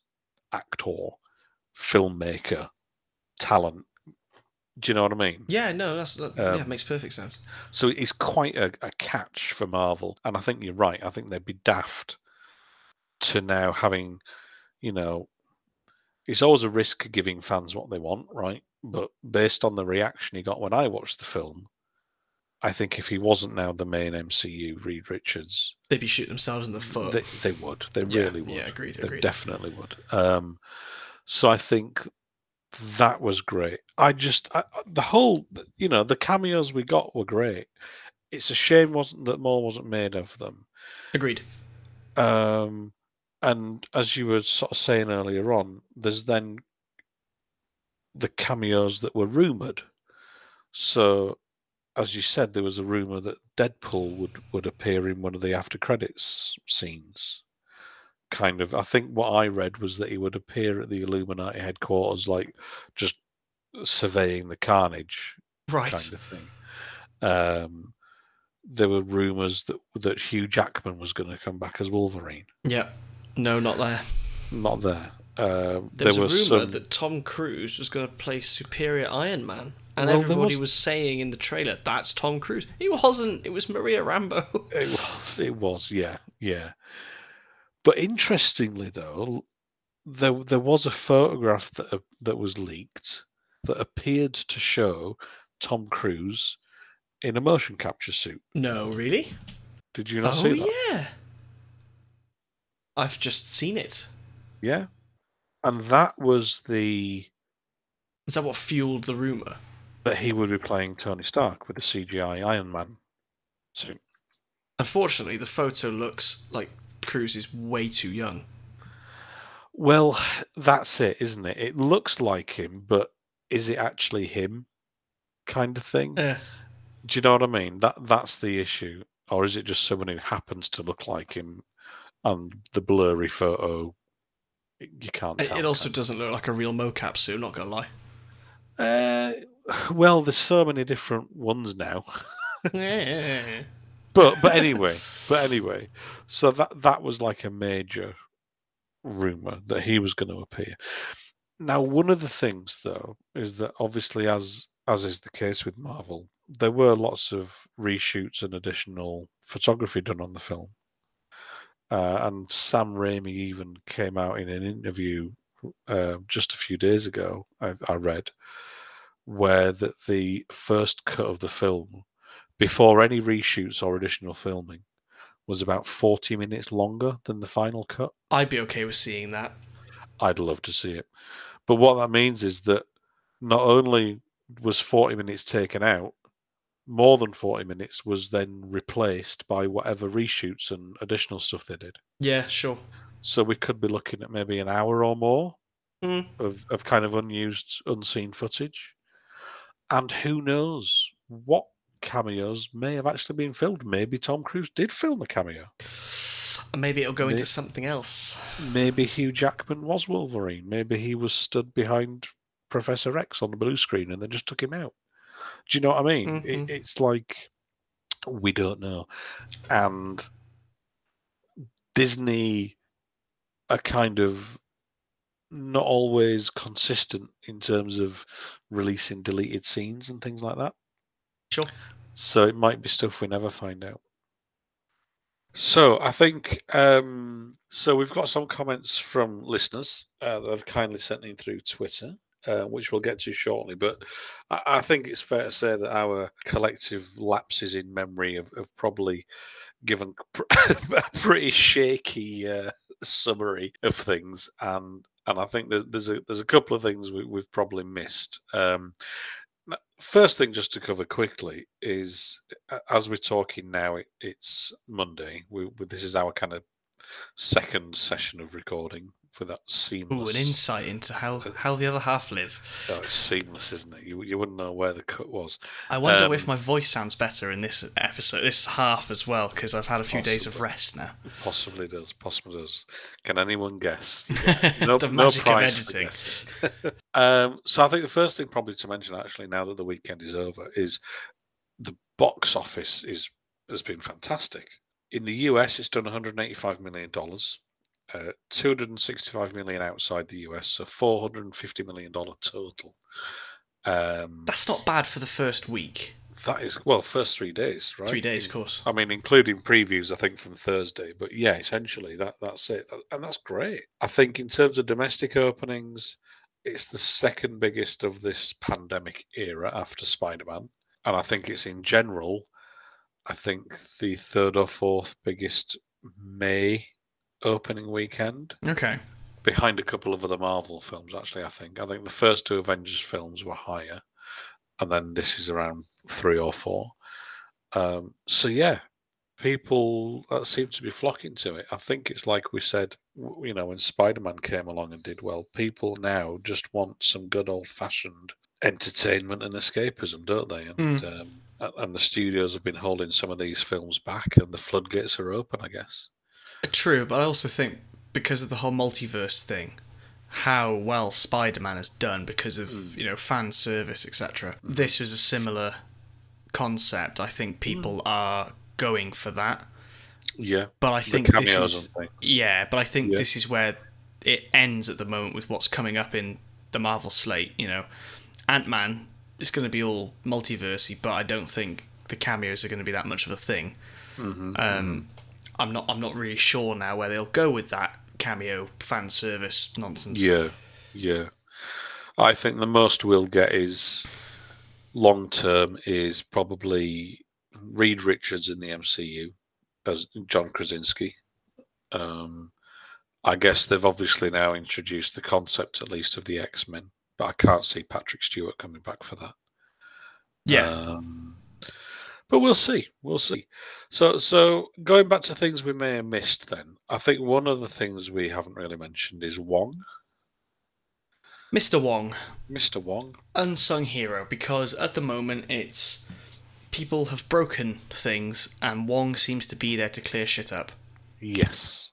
actor, filmmaker, talent. Do you know what I mean? Yeah, no, that's that, Um, yeah, makes perfect sense. So it's quite a, a catch for Marvel, and I think you're right. I think they'd be daft to now having, you know, it's always a risk giving fans what they want, right? But based on the reaction he got when I watched the film, I think if he wasn't now the main MCU, Reed Richards, They'd be shooting themselves in the foot. they, they would. They Yeah, really would. yeah, agreed, They agreed. definitely would. Um, so I think that was great. I just I, the whole, you know, the cameos we got were great. It's a shame wasn't that more wasn't made of them. Agreed. Um, and as you were sort of saying earlier on, there's then the cameos that were rumored. So, as you said, there was a rumor that Deadpool would would appear in one of the after credits scenes. Kind of, I think what I read was that he would appear at the Illuminati headquarters, like just surveying the carnage, Right. kind of thing. Um, there were rumors that that Hugh Jackman was going to come back as Wolverine. Yeah. No, not there. Not there. Um, There was there a rumor some. that Tom Cruise was going to play Superior Iron Man, and Well, everybody was- was... saying in the trailer, "That's Tom Cruise." He wasn't. It was Maria Rambeau. It was. It was. Yeah. Yeah. But interestingly, though, there there was a photograph that uh, that was leaked that appeared to show Tom Cruise in a motion capture suit. no, really? Did you not oh see that? Oh yeah. I've just seen it. Yeah. And that was the Is that what fueled the rumor? that he would be playing Tony Stark with the CGI Iron Man suit. Unfortunately, the photo looks like Cruise is way too young. Well, that's it, isn't it? It looks like him, but is it actually him? Kind of thing. Eh, Do you know what I mean? That that's the issue, or is it just someone who happens to look like him, and the blurry photo you can't it tell? it also can doesn't look like a real mocap suit. Not gonna lie. Uh, well, there's so many different ones now. (laughs) Eh. But but anyway, but anyway, so that that was like a major rumor that he was going to appear. Now, one of the things though is that obviously, as as is the case with Marvel, there were lots of reshoots and additional photography done on the film. Uh, and Sam Raimi even came out in an interview uh, just a few days ago. I, I read where that the first cut of the film before any reshoots or additional filming was about 40 minutes longer than the final cut. I'd be okay with seeing that. I'd love to see it. But what that means is that not only was 40 minutes taken out, more than 40 minutes was then replaced by whatever reshoots and additional stuff they did. Yeah, sure. So we could be looking at maybe an hour or more Mm. of, of kind of unused, unseen footage. And who knows what cameos may have actually been filmed. Maybe Tom Cruise did film a cameo. Maybe it'll go into something else. Maybe Hugh Jackman was Wolverine. Maybe he was stood behind Professor X on the blue screen and they just took him out. Do you know what I mean? Mhm. It, it's like we don't know. And Disney are kind of not always consistent in terms of releasing deleted scenes and things like that. Sure. So it might be stuff we never find out. So I think um, so. We've got some comments from listeners uh, that have kindly sent in through Twitter, uh, which we'll get to shortly. But I, I think it's fair to say that our collective lapses in memory have, have probably given (laughs) a pretty shaky uh, summary of things, and and I think there's there's a there's a couple of things we, we've probably missed. Um, first thing, just to cover quickly, is as we're talking now, it, it's Monday. We, we this is our kind of second session of recording for that Ooh, seamless. an insight into how, how the other half live. Oh, it's seamless, isn't it? You you wouldn't know where the cut was. I wonder Um, if my voice sounds better in this episode, this half as well, because I've had a few days of rest now. Possibly does. Possibly does. Can anyone guess? (laughs) the magic of editing. (laughs) um, so I think the first thing probably to mention, actually, now that the weekend is over, is the box office is has been fantastic. In the US, it's done 185 million dollars, uh, 265 million outside the US, so 450 million dollar total. Um, That's not bad for the first week. that is well, first three days, right? Three days, of course. I mean, including previews, I think from Thursday. But yeah, essentially that that's it, and that's great. I think in terms of domestic openings, it's the second biggest of this pandemic era after Spider-Man, and I think it's in general. I think the third or fourth biggest May opening weekend, Okay. behind a couple of other Marvel films. Actually, I think I think the first two Avengers films were higher, and then this is around three or four. Um, so yeah, people uh, seem to be flocking to it. I think it's like we said you know, when Spider Man came along and did well, people now just want some good old fashioned entertainment and escapism, don't they? And um, and the studios have been holding some of these films back, and the floodgates are open, I guess. True, but I also think because of the whole multiverse thing, how well Spider-Man has done because of you know fan service, etc. This was a similar concept. I think people are going for that, Yeah, but I think this is yeah, but I think Yeah. this is where it ends at the moment with what's coming up in the Marvel slate. You know, Ant Man is going to be all multiversey, but I don't think the cameos are going to be that much of a thing. Mm-hmm, Um, I'm not. I'm not really sure now where they'll go with that cameo fan service nonsense. Yeah, yeah. I think the most we'll get is long term is probably Reed Richards in the MCU as John Krasinski. Um, I guess they've obviously now introduced the concept, at least, of the X Men, but I can't see Patrick Stewart coming back for that. Yeah. Um, but we'll see. We'll see. So, so going back to things we may have missed, then I think one of the things we haven't really mentioned is Wong, Mr. Wong, Mr. Wong. unsung hero, because at the moment it's people have broken things, and Wong seems to be there to clear shit up. Yes.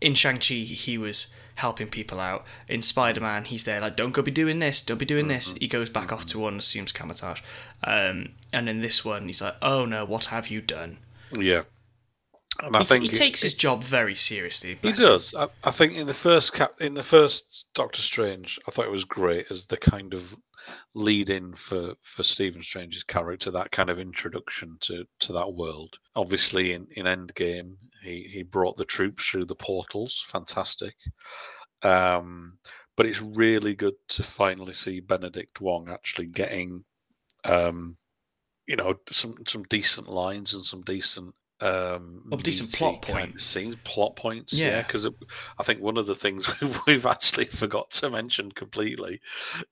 in Shang-Chi, he was helping people out. In Spider-Man, he's there like, don't go be doing this, don't be doing this. He goes back off to one, assumes Kamar-Taj. Um, and in this one, he's like, oh no, what have you done? Yeah. And I He, think he it- takes his job very seriously. He does. I, I think in the first cap, in the first Doctor Strange, I thought it was great as the kind of lead in for for Stephen Strange's character, that kind of introduction to to that world. Obviously, in in Endgame, he he brought the troops through the portals. Fantastic. Um, but it's really good to finally see Benedict Wong actually getting, um, you know, some some decent lines and some decent um Well, decent plot points. scenes plot points yeah Yeah. because i think one of the things (laughs) we've actually forgot to mention completely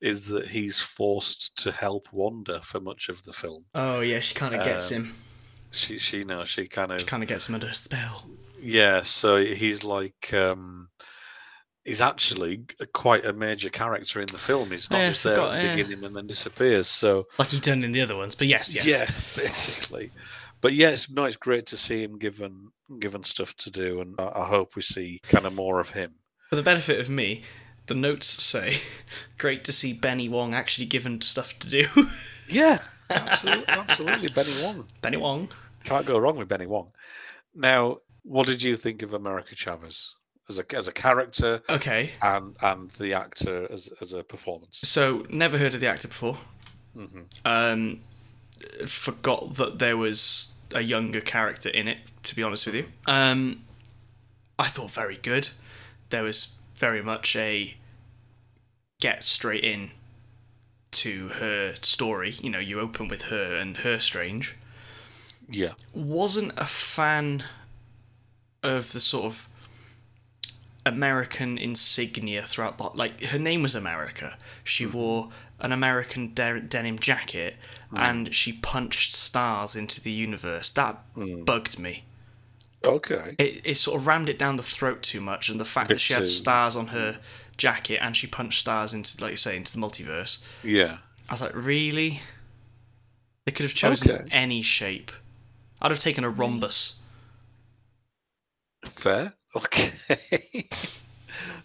is that he's forced to help wanda for much of the film Oh yeah, she kind of gets Um, him. she she knows she kind of She kind of gets him under a spell. yeah so he's like um he's actually quite a major character in the film he's not Yeah, just there at the yeah. beginning and then disappears so Like he done in the other ones, but yes, yes. Yeah, (laughs) basically. But yeah, it's no, it's great to see him given given stuff to do, and I, I hope we see kind of more of him. For the benefit of me, the notes say, (laughs) "Great to see Benny Wong actually given stuff to do." (laughs) Yeah, absolutely, absolutely. Benny Wong Benny Wong. can't go wrong with Benny Wong. Now, what did you think of America Chavez as a as a character Okay, and and the actor as as a performance? so never heard of the actor before. hmm Um, forgot that there was a younger character in it. To be honest with you, um, I thought very good. There was very much a get straight in to her story. You know, you open with her and her strange. Yeah, Wasn't a fan of the sort of American insignia throughout the like her name was America. She mm-hmm. wore an American de- denim jacket and she punched stars into the universe. That mm. bugged me. okay, It, it sort of rammed it down the throat too much, and the fact that she had stars on her jacket and she punched stars into, like you say, into the multiverse. yeah, I was like, really? They could have chosen Okay. any shape. I'd have taken a rhombus, fair, okay, (laughs)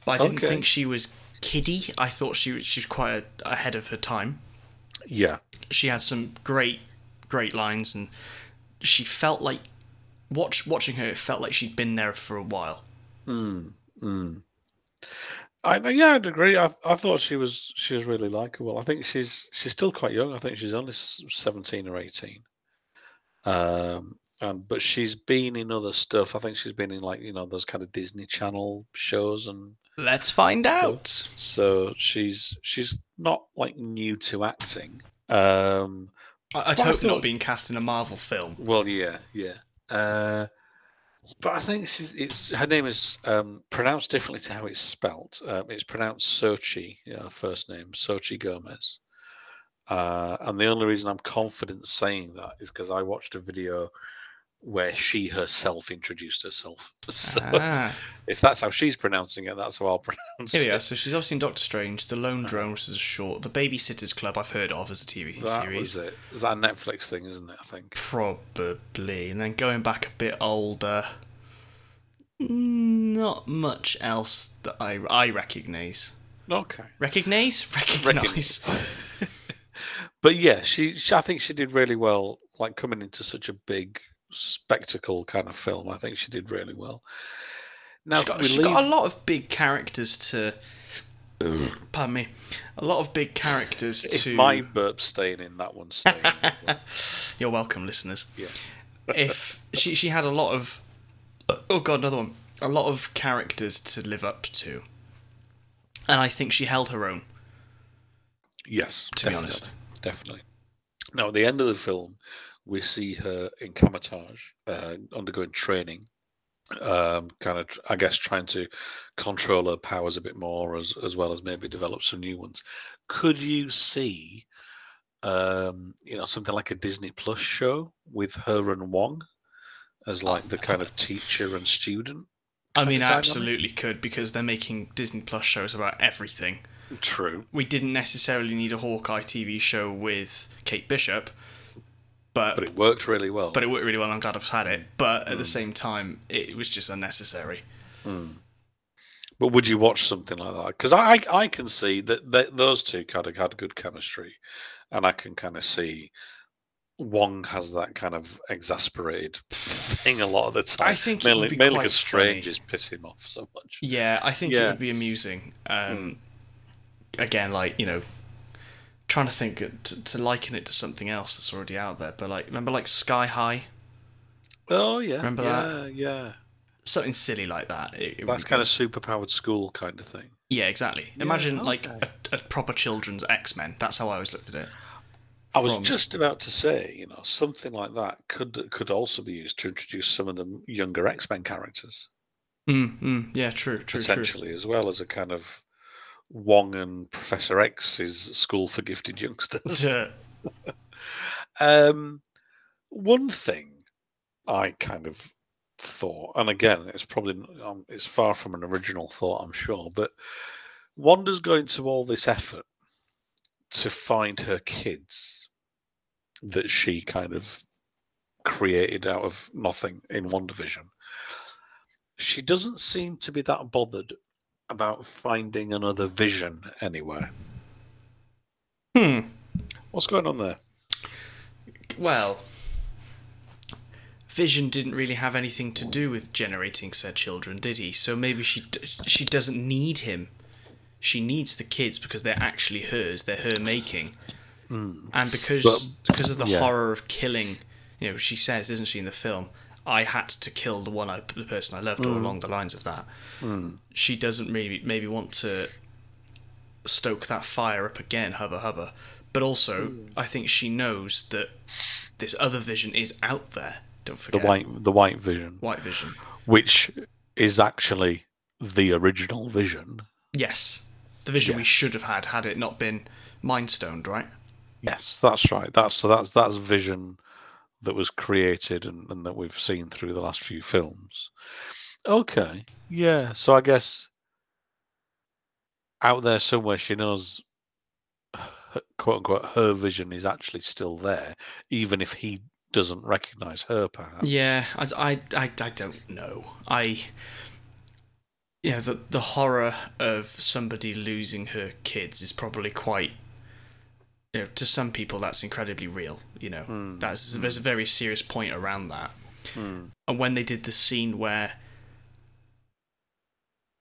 but I didn't Okay. think she was kiddie. I thought she was, she was quite a, ahead of her time. yeah, She had some great, great lines, and she felt like watch watching her. It felt like she'd been there for a while. Mm, mm. I yeah, I'd agree. I I thought she was she was really likable. I think she's she's still quite young. I think she's only seventeen or eighteen. Um, and but she's been in other stuff. I think she's been in like you know those kind of Disney Channel shows, and Let's find Stuff. out. so she's she's not like new to acting. Um, I- I hope thought- not being cast in a Marvel film. Well, yeah, yeah. Uh, but I think she, it's her name is um, pronounced differently to how it's spelt. Um, it's pronounced Xochitl, yeah, her first name Xochitl Gomez. Uh, and the only reason I'm confident saying that is because I watched a video where she herself introduced herself. (laughs) So Ah. if that's how she's pronouncing it, that's how I'll (laughs) pronounce Here it. Yeah, So she's obviously in Doctor Strange, The Lone Drone, which is a short, The Babysitters Club, I've heard of as a TV That series. was it. Is that a Netflix thing, isn't it? I think. Probably. And then going back a bit older, not much else that I, I recognise. Okay. Recognise? Recognise. (laughs) But yeah, she, she. I think she did really well. Like coming into such a big spectacle kind of film, I think she did really well. Now She's got, we she's leave- got a lot of big characters to. Pardon me. A lot of big characters If to. my burp's staying in, that one's staying. one. (laughs) You're welcome, listeners. Yeah. if she she had a lot of oh, oh god another one a lot of characters to live up to and i think she held her own Yes, To be honest. definitely. Now, at the end of the film, we see her in Kamar-Taj, uh, undergoing training, um, kind of, I guess, trying to control her powers a bit more, as as well as maybe develop some new ones. Could you see, um, you know, something like a Disney Plus show with her and Wong as like the kind of teacher and student? i mean dynamic? absolutely could because they're making disney plus shows about everything True. we didn't necessarily need a hawkeye tv show with kate bishop but But it worked really well. but it worked really well i'm glad i've had it mm. but at the mm. same time it was just unnecessary mm. But would you watch something like that? Because I, I can see that, that those two kind of had good chemistry, and I can kind of see Wong has that kind of exasperated (laughs) thing a lot of the time. I think mainly mainly because funny. strangers piss him off so much. Yeah, I think it would be amusing. Um, Again, like you know, trying to think to, to liken it to something else that's already out there. But like, remember like Sky High, Oh yeah, Remember yeah, that? yeah. something silly like that. It, it That's kind good. of superpowered school kind of thing. yeah, exactly. Imagine like a, a proper children's X Men. That's how I always looked at it. I was From- just about to say, you know, something like that could could also be used to introduce some of the younger X Men characters. Mm, mm, yeah, true, true, true. as well as a kind of Wong and Professor X's school for gifted youngsters. Yeah. (laughs) um, one thing I kind of thought, and again, it's probably um, it's far from an original thought, I'm sure, but Wanda's going to all this effort to find her kids that she kind of created out of nothing in WandaVision. She doesn't seem to be that bothered about finding another vision anywhere. Hmm. What's going on there? Well, Vision didn't really have anything to do with generating said children, did he? So maybe she d- she doesn't need him. She needs the kids because they're actually hers. They're her making, and because But- because of the yeah. horror of killing, you know, she says, isn't she in the film? I had to kill the one I, the person I loved, or mm. along the lines of that. Mm. She doesn't maybe maybe want to stoke that fire up again, hubba hubba. But also, mm. I think she knows that this other vision is out there. Don't forget The white, the white vision, White vision. which is actually the original vision. Yes, the vision we should have had had it not been mind stoned, right? Yes, that's right. That's so that's that's vision that was created and, and that we've seen through the last few films. Okay, yeah. So I guess out there somewhere she knows, quote unquote, her vision is actually still there, even if he doesn't recognize her. Perhaps. Yeah, I, I, I, I don't know. I, you know, the the horror of somebody losing her kids is probably quite. You know, to some people that's incredibly real. You know, hmm. that's there's a very serious point around that. Hmm. And when they did the scene where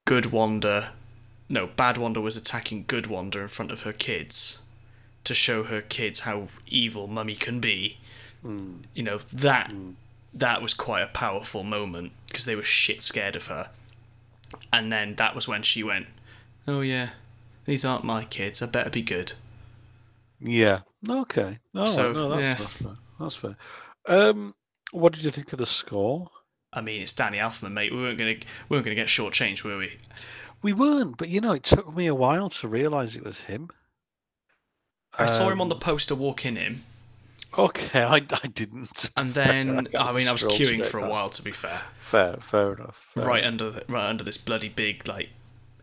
Good Wanda, no, Bad Wanda was attacking Good Wanda in front of her kids to show her kids how evil Mummy can be. Hmm. You know that that was quite a powerful moment because they were shit scared of her. And then that was when she went, "Oh yeah, these aren't my kids. I better be good." Yeah. Okay. No, So, no, that's, yeah. that's fair. That's fair. Um, what did you think of the score? I mean, it's Danny Elfman, mate. We weren't gonna we weren't gonna get shortchanged, were we? We weren't, but you know, it took me a while to realise it was him. I saw him on the Um, poster walking in, him. Okay, I, I didn't. And (laughs) then I mean I was queuing for a past. while to be fair. Fair, fair enough. fair Right under the, right under this bloody big like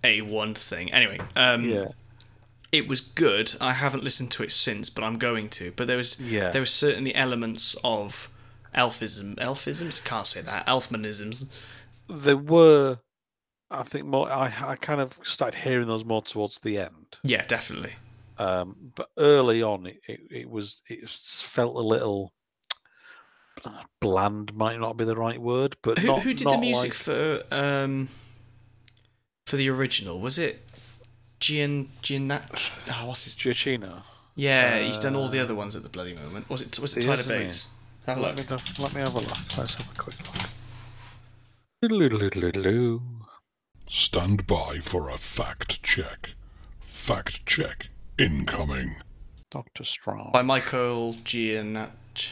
A1 thing. Anyway, um Yeah. It was good. I haven't listened to it since, but I'm going to. But there was Yeah. there was certainly elements of elfism, elfisms. Can't say that. Elfmanisms. There were, I think, more. I, I kind of started hearing those more towards the end. Yeah, definitely. Um, but early on, it, it, it was it felt a little bland. Might not be the right word, but Who, not, who did the music like- for um for the original? Was it Gian Giannach? Oh, what's his? Giacchino. Yeah, he's done all the Uh, other ones at the bloody moment. Was it? Was it he Tyler is, isn't? Bates? Have a Let look. me, let me have a look. Let's have a quick look. Stand by for a fact check. Fact check incoming. Doctor Strong. By Michael Giannach.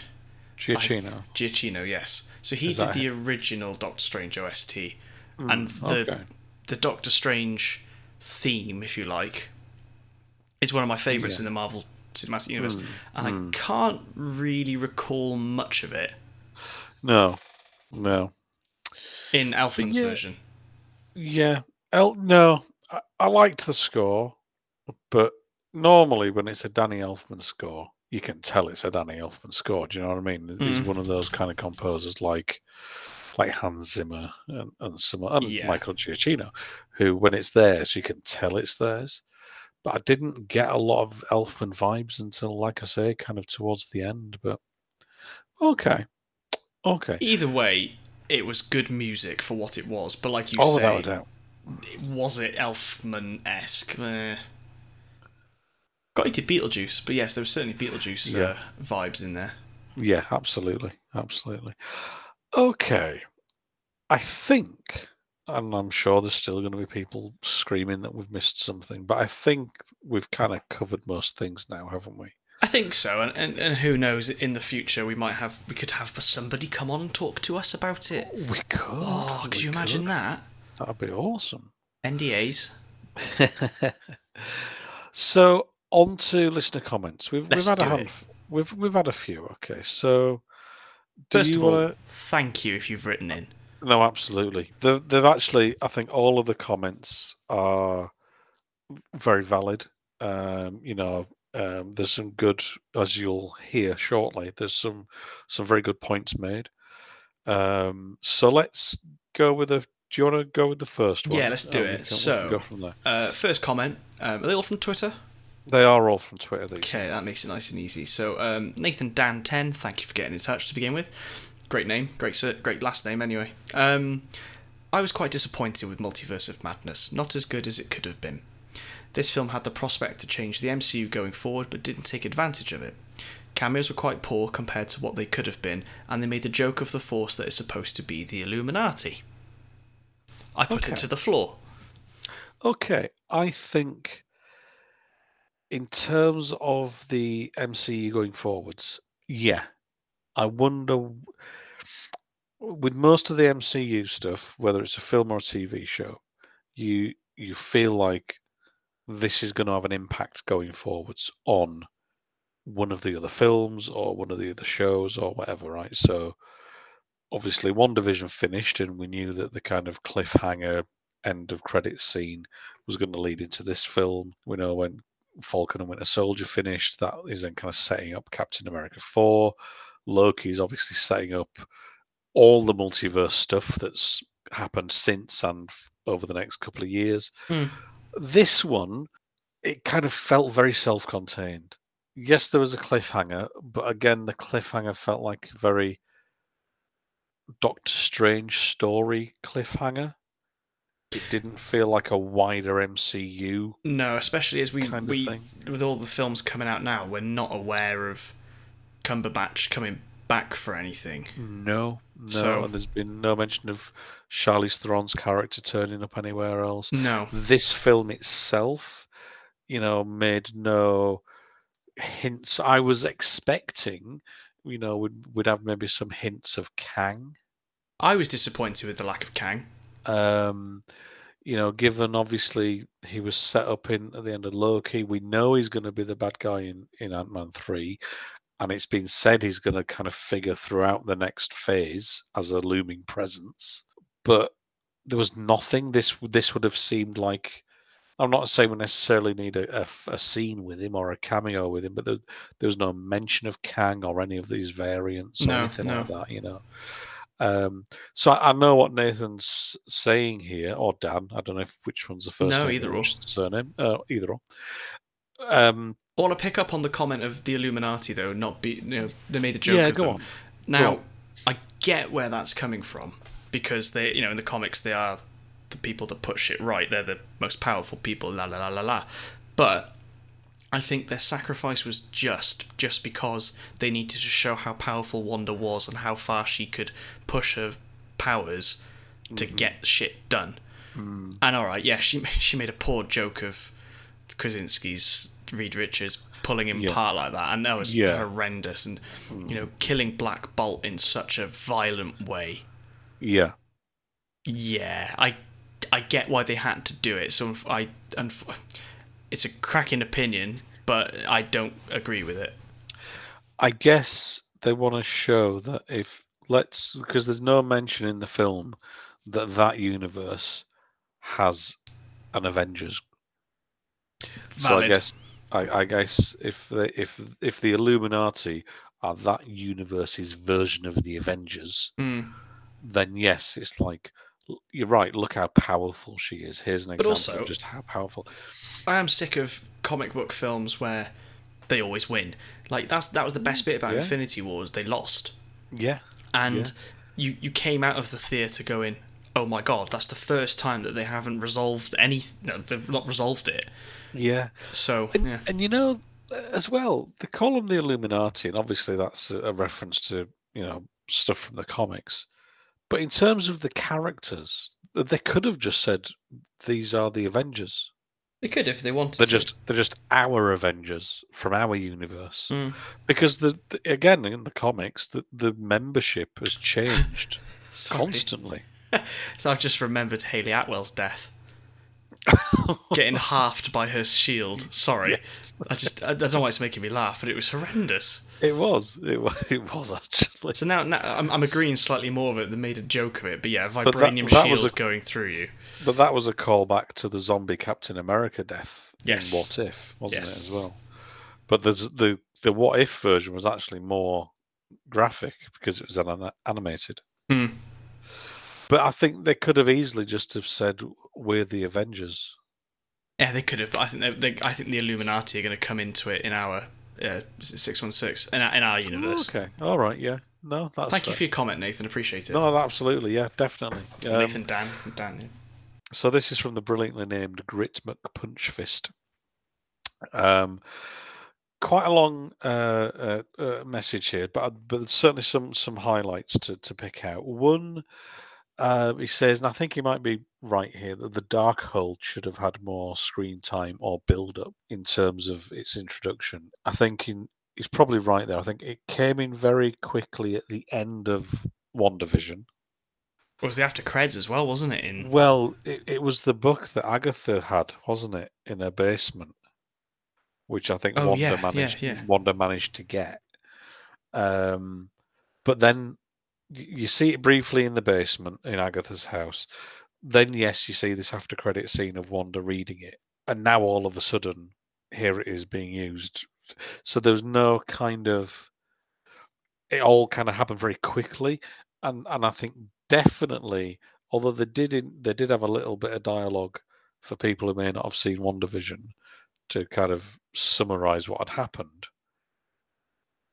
Giacchino. Giacchino, yes. So he Is did that the original Doctor Strange OST, and the okay. the Doctor Strange theme, if you like, is one of my favourites Yeah. in the Marvel Cinematic Universe, Mm, and I can't really recall much of it No, no. in Elfman's Yeah. version. Yeah. El- no, I, I liked the score, but normally when it's a Danny Elfman score, you can tell it's a Danny Elfman score. Do you know what I mean? He's Mm. one of those kind of composers like like Hans Zimmer and, and some and Yeah. Michael Giacchino, who when it's theirs, you can tell it's theirs. But I didn't get a lot of Elfman vibes until, like I say, kind of towards the end. But okay, okay. Either way, it was good music for what it was. But like you Oh, say, without doubt. was it Elfman esque? Eh. Got into Beetlejuice, but yes, there was certainly Beetlejuice Yeah. uh, vibes in there. Yeah, absolutely, absolutely. Okay, I think, and I'm sure there's still going to be people screaming that we've missed something, but I think we've kind of covered most things now, haven't we? I think so, and, and and who knows? In the future, we might have we could have somebody come on and talk to us about it. Oh, we could. Oh, could we you imagine could. that? That'd be awesome. NDAs. (laughs) so on to listener comments. We've Let's we've had a it. we've we've had a few. Okay, so do First of all, want to? thank you if you've written in. No, absolutely. They've, they've actually, I think all of the comments are very valid. Um, you know, um, there's some good, as you'll hear shortly, there's some some very good points made. Um, so let's go with a Do you want to go with the first one? Yeah, let's do we it. So- go from there. Uh, first comment. Um, are they all from Twitter? They are all from Twitter. These. Okay, that makes it nice and easy. So um, Nathan Dan Ten, thank you for getting in touch to begin with. Great name, great great last name anyway. Um, I was quite disappointed with Multiverse of Madness. Not as good as it could have been. This film had the prospect to change the MCU going forward, but didn't take advantage of it. Cameos were quite poor compared to what they could have been, and they made a joke of the force that is supposed to be the Illuminati. I put Okay. it to the floor. Okay, I think in terms of the MCU going forwards, yeah. I wonder with most of the MCU stuff, whether it's a film or a TV show, you you feel like this is going to have an impact going forwards on one of the other films or one of the other shows or whatever, right? So obviously WandaVision finished and we knew that the kind of cliffhanger end of credits scene was going to lead into this film. We know when Falcon and Winter Soldier finished, that is then kind of setting up Captain America 4. Loki is obviously setting up all the multiverse stuff that's happened since and f- over the next couple of years. Hmm. This one, it kind of felt very self contained. Yes, there was a cliffhanger, but again, the cliffhanger felt like a very Doctor Strange story cliffhanger. It didn't feel like a wider MCU No, especially as we, we with all the films coming out now, we're not aware of Cumberbatch coming back for anything. No, no, So- and there's been no mention of Charlize Theron's character turning up anywhere else. No. This film itself, you know, made no hints. I was expecting, you know, we'd, we'd have maybe some hints of Kang. I was disappointed with the lack of Kang. Um, you know, given obviously he was set up in at the end of Loki, we know he's going to be the bad guy in in Ant Man three, and it's been said he's going to kind of figure throughout the next phase as a looming presence. But there was nothing. This this would have seemed like. I'm not saying we necessarily need a, a, a scene with him or a cameo with him, but there, there was no mention of Kang or any of these variants or No, anything no. like that. You know. Um, so I, I know what Nathan's saying here, or Dan. I don't know if which one's the first. No, either or. surname. Uh, either or. Um, I want to pick up on the comment of the Illuminati, though, not be. You know, they made a joke Yeah, of go them. on. Now, on. I get where that's coming from because they, you know, in the comics they are the people that put shit right. They're the most powerful people. La la la la la. But I think their sacrifice was just, just because they needed to show how powerful Wanda was and how far she could push her powers to mm-hmm. get the shit done. Mm. And all right, yeah, she (laughs) she made a poor joke of Krasinski's Reed Richards pulling him Yeah. apart like that, and that was Yeah. horrendous. And you know, killing Black Bolt in such a violent way. yeah. Yeah, I I get why they had to do it. So I and it's a cracking opinion, but I don't agree with it. I guess they want to show that if let's because there's no mention in the film that that universe has an Avengers. So I guess I, I guess if the if if the Illuminati are that universe's version of the Avengers, Mm. then yes, it's like you're right. Look how powerful she is. Here's an But example also- of just how powerful. I am sick of comic book films where they always win. Like that's that was the best bit about Yeah. Infinity Wars. They lost. Yeah, and Yeah. you you came out of the theater going, "Oh my god, that's the first time that they haven't resolved any. No, they've not resolved it." Yeah. So And, yeah, and you know, as well, they call them the Illuminati, and obviously that's a, reference to you know stuff from the comics. But in terms of the characters, they could have just said these are the Avengers. they could if they wanted. They're to. just they're just our Avengers from our universe. Mm. Because the, the again in the comics, the the membership has changed (laughs) constantly. (laughs) So I've just remembered Hayley Atwell's death. (laughs) Getting (laughs) halved by her shield. Sorry, Yes. I just I don't know why it's making me laugh, but it was horrendous. It was it was (laughs) it was actually. So now, now I'm, I'm agreeing slightly more of it. They made a joke of it, but yeah, that- vibranium that was shield a- going through you. But that was a callback to the zombie Captain America death Yes. in What If, wasn't Yes. it as well? But there's the the What If version was actually more graphic because it was an- animated. Hmm. But I think they could have easily just have said we're the Avengers. Yeah, they could have, but I think they, they, I think the Illuminati are going to come into it in our uh, six one six in our, in our universe. Okay, all right, yeah, no, that's Thank you for your comment, Nathan. Appreciate it. No, absolutely, yeah, definitely. Um, Nathan, Dan, Dan. yeah. So this is from the brilliantly named Grit McPunchfist. Um, quite a long uh, uh, uh, message here, but but certainly some some highlights to to pick out. One, uh, he says, and I think he might be right here that the Darkhold should have had more screen time or build up in terms of its introduction. I think in, he's probably right there. I think it came in very quickly at the end of WandaVision. It was the after creds as well, wasn't it? In Well, it, it was the book that Agatha had, wasn't it, in her basement, which I think Oh, Wanda yeah, yeah, managed. yeah. Wanda managed to get. Um, but then you see it briefly in the basement in Agatha's house. Then yes, you see this after credit scene of Wanda reading it, and now all of a sudden, here it is being used. So there's no kind of. It all kind of happened very quickly, and and I think definitely although they did in, they did have a little bit of dialogue for people who may not have seen WandaVision to kind of summarize what had happened.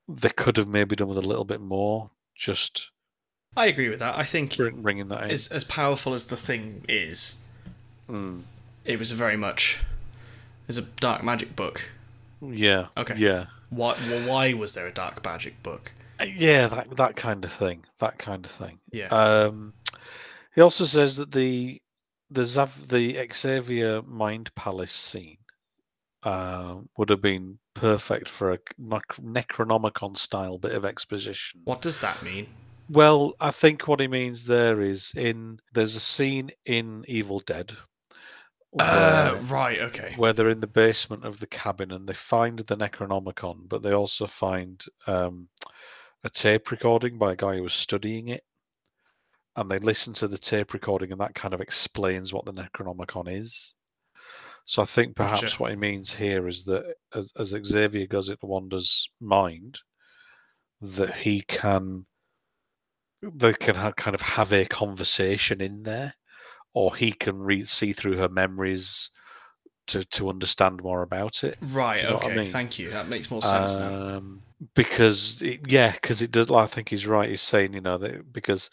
They could have maybe done with a little bit more, just I agree with that. I think bringing that in. as as powerful as the thing is, Mm, it was a very much. There's a dark magic book. yeah. Okay. Yeah. Why? Well, why was there a dark magic book? Uh, Yeah, that that kind of thing. That kind of thing. Yeah. Um, he also says that the the Zav, the Xavier Mind Palace scene uh, would have been perfect for a Necronomicon style bit of exposition. what does that mean? Well, I think what he means there is in there's a scene in Evil Dead Uh, right. Okay. where they're in the basement of the cabin and they find the Necronomicon, but they also find um, a tape recording by a guy who was studying it. And they listen to the tape recording, and that kind of explains what the Necronomicon is. So I think perhaps Gotcha. what he means here is that as, as Xavier goes into Wanda's mind, that he can, they can ha- kind of have a conversation in there, or he can read see through her memories to to understand more about it. Right. You know what I okay. mean? Thank you. That makes more sense now. Um, because it, yeah, because it does. I think he's right. He's saying you know that because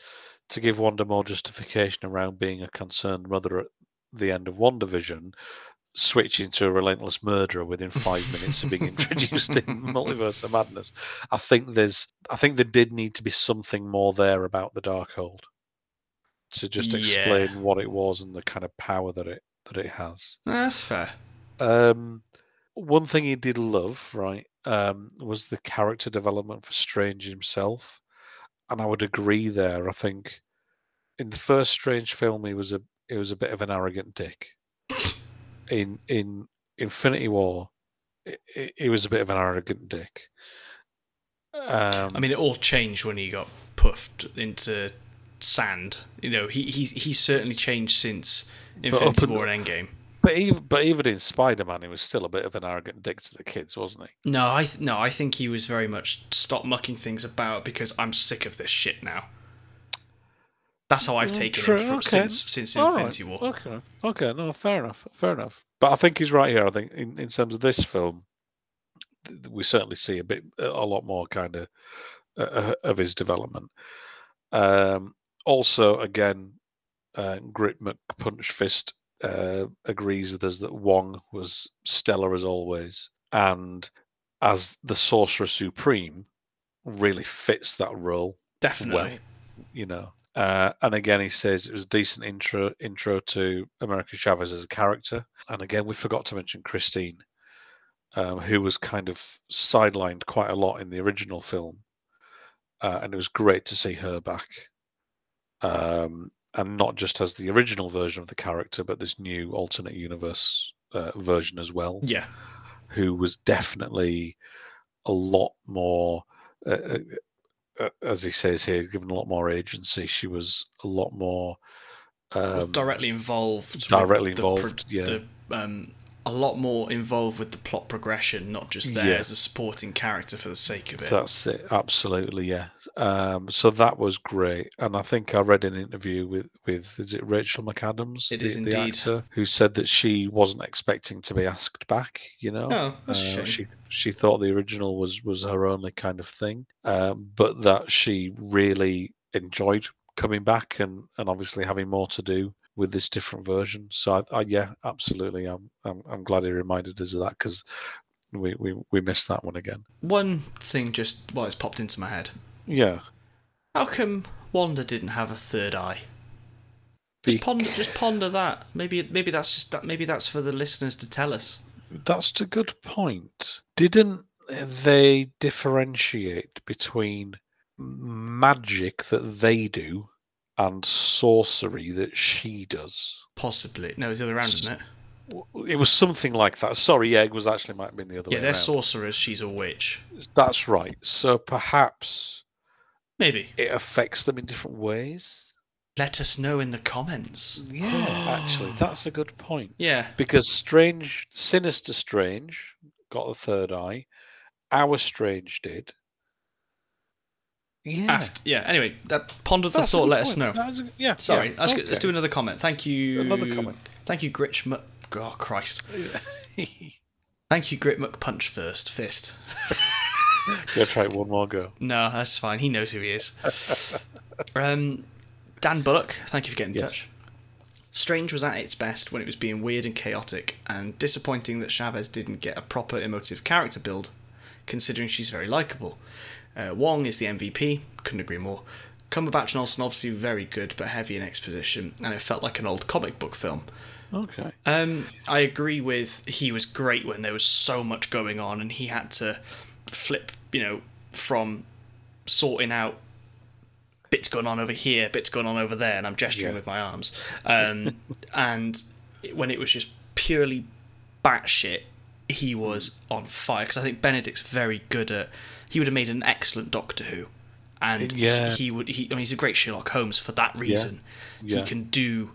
to give Wanda more justification around being a concerned mother at the end of WandaVision, switching to a relentless murderer within five minutes of being (laughs) introduced in Multiverse of Madness. I think there's. I think there did need to be something more there about the Darkhold to just Yeah. explain what it was and the kind of power that it that it has. That's fair. Um, one thing he did love, right, um, was the character development for Strange himself, and I would agree there. I think in the first Strange film, he was a he was a bit of an arrogant dick. In in Infinity War, he was a bit of an arrogant dick. Um, I mean, it all changed when he got puffed into sand. You know, he he's he's certainly changed since Infinity War and Endgame. but even but even in Spider Man, he was still a bit of an arrogant dick to the kids, wasn't he? No, I th- no, I think he was very much stop mucking things about because I'm sick of this shit now. That's how I've Mm, taken true, him okay. since since All right, Infinity War. Okay, okay, no, fair enough, fair enough. But I think he's right here. I think in, in terms of this film, th- we certainly see a bit, a lot more kind of uh, of his development. Um, also, again, uh, Grit McPunch Fist uh, agrees with us that Wong was stellar as always, and as the Sorcerer Supreme, really fits that role Definitely. you know. Uh, and again, he says it was a decent intro intro to America Chavez as a character. And again, we forgot to mention Christine, um, who was kind of sidelined quite a lot in the original film, uh, and it was great to see her back. Um, and not just as the original version of the character, but this new alternate universe uh, version as well yeah. who was definitely a lot more, uh, uh, as he says here, given a lot more agency. She was a lot more um, directly involved. directly the involved, yeah. The, um, a lot more involved with the plot progression, not just there Yeah. as a supporting character for the sake of it. That's it, absolutely, yeah. Um, so that was great, and I think I read an interview with with is it Rachel McAdams, It the, is the indeed. actor, who said that she wasn't expecting to be asked back. You know, Oh, Uh, she she thought the original was was her only kind of thing, um, but that she really enjoyed coming back and and obviously having more to do with this different version. So I, I yeah, absolutely, I'm, I'm I'm glad he reminded us of that because we, we we missed that one again. One thing just well, it's popped into my head. Yeah. How come Wanda didn't have a third eye? Just ponder, just ponder that. Maybe, maybe that's just that. Maybe that's for the listeners to tell us. That's a good point. Didn't they differentiate between magic that they do and sorcery that she does? Possibly. No, it's the other way around, isn't it? It was something like that. Sorry, yeah, it was actually might have been the other Yeah, way they're around. sorcerers. She's a witch. That's right. So perhaps Maybe. it affects them in different ways. Let us know in the comments. Yeah, actually, (gasps) that's a good point. Yeah. Because Strange, Sinister Strange got the third eye. Our Strange did. Yeah. After, yeah. Anyway, that ponder the That's thought. good Let us point. know. That is a- yeah. Sorry, yeah, let's, go- let's do another comment. Thank you. Another comment. Thank you, Gritch. Mu- oh Christ. (laughs) Thank you, Grit McPunch first. Fist. (laughs) Go try it one more go. No, that's fine. He knows who he is. um, Dan Bullock, thank you for getting in Yes. touch. Strange was at its best when it was being weird and chaotic, and disappointing that Chavez didn't get a proper emotive character build, considering she's very likable. Uh, Wong is the MVP, couldn't agree more. Cumberbatch and Olsen obviously very good, but heavy in exposition, and it felt like an old comic book film. Okay. Um, I agree with he was great when there was so much going on and he had to flip, you know, from sorting out bits going on over here, bits going on over there, and I'm gesturing Yeah. with my arms. Um, (laughs) and when it was just purely batshit, he was on fire. Because I think Benedict's very good at. He would have made an excellent Doctor Who, and Yeah. he, he would. He, I mean, he's a great Sherlock Holmes for that reason. Yeah. He can do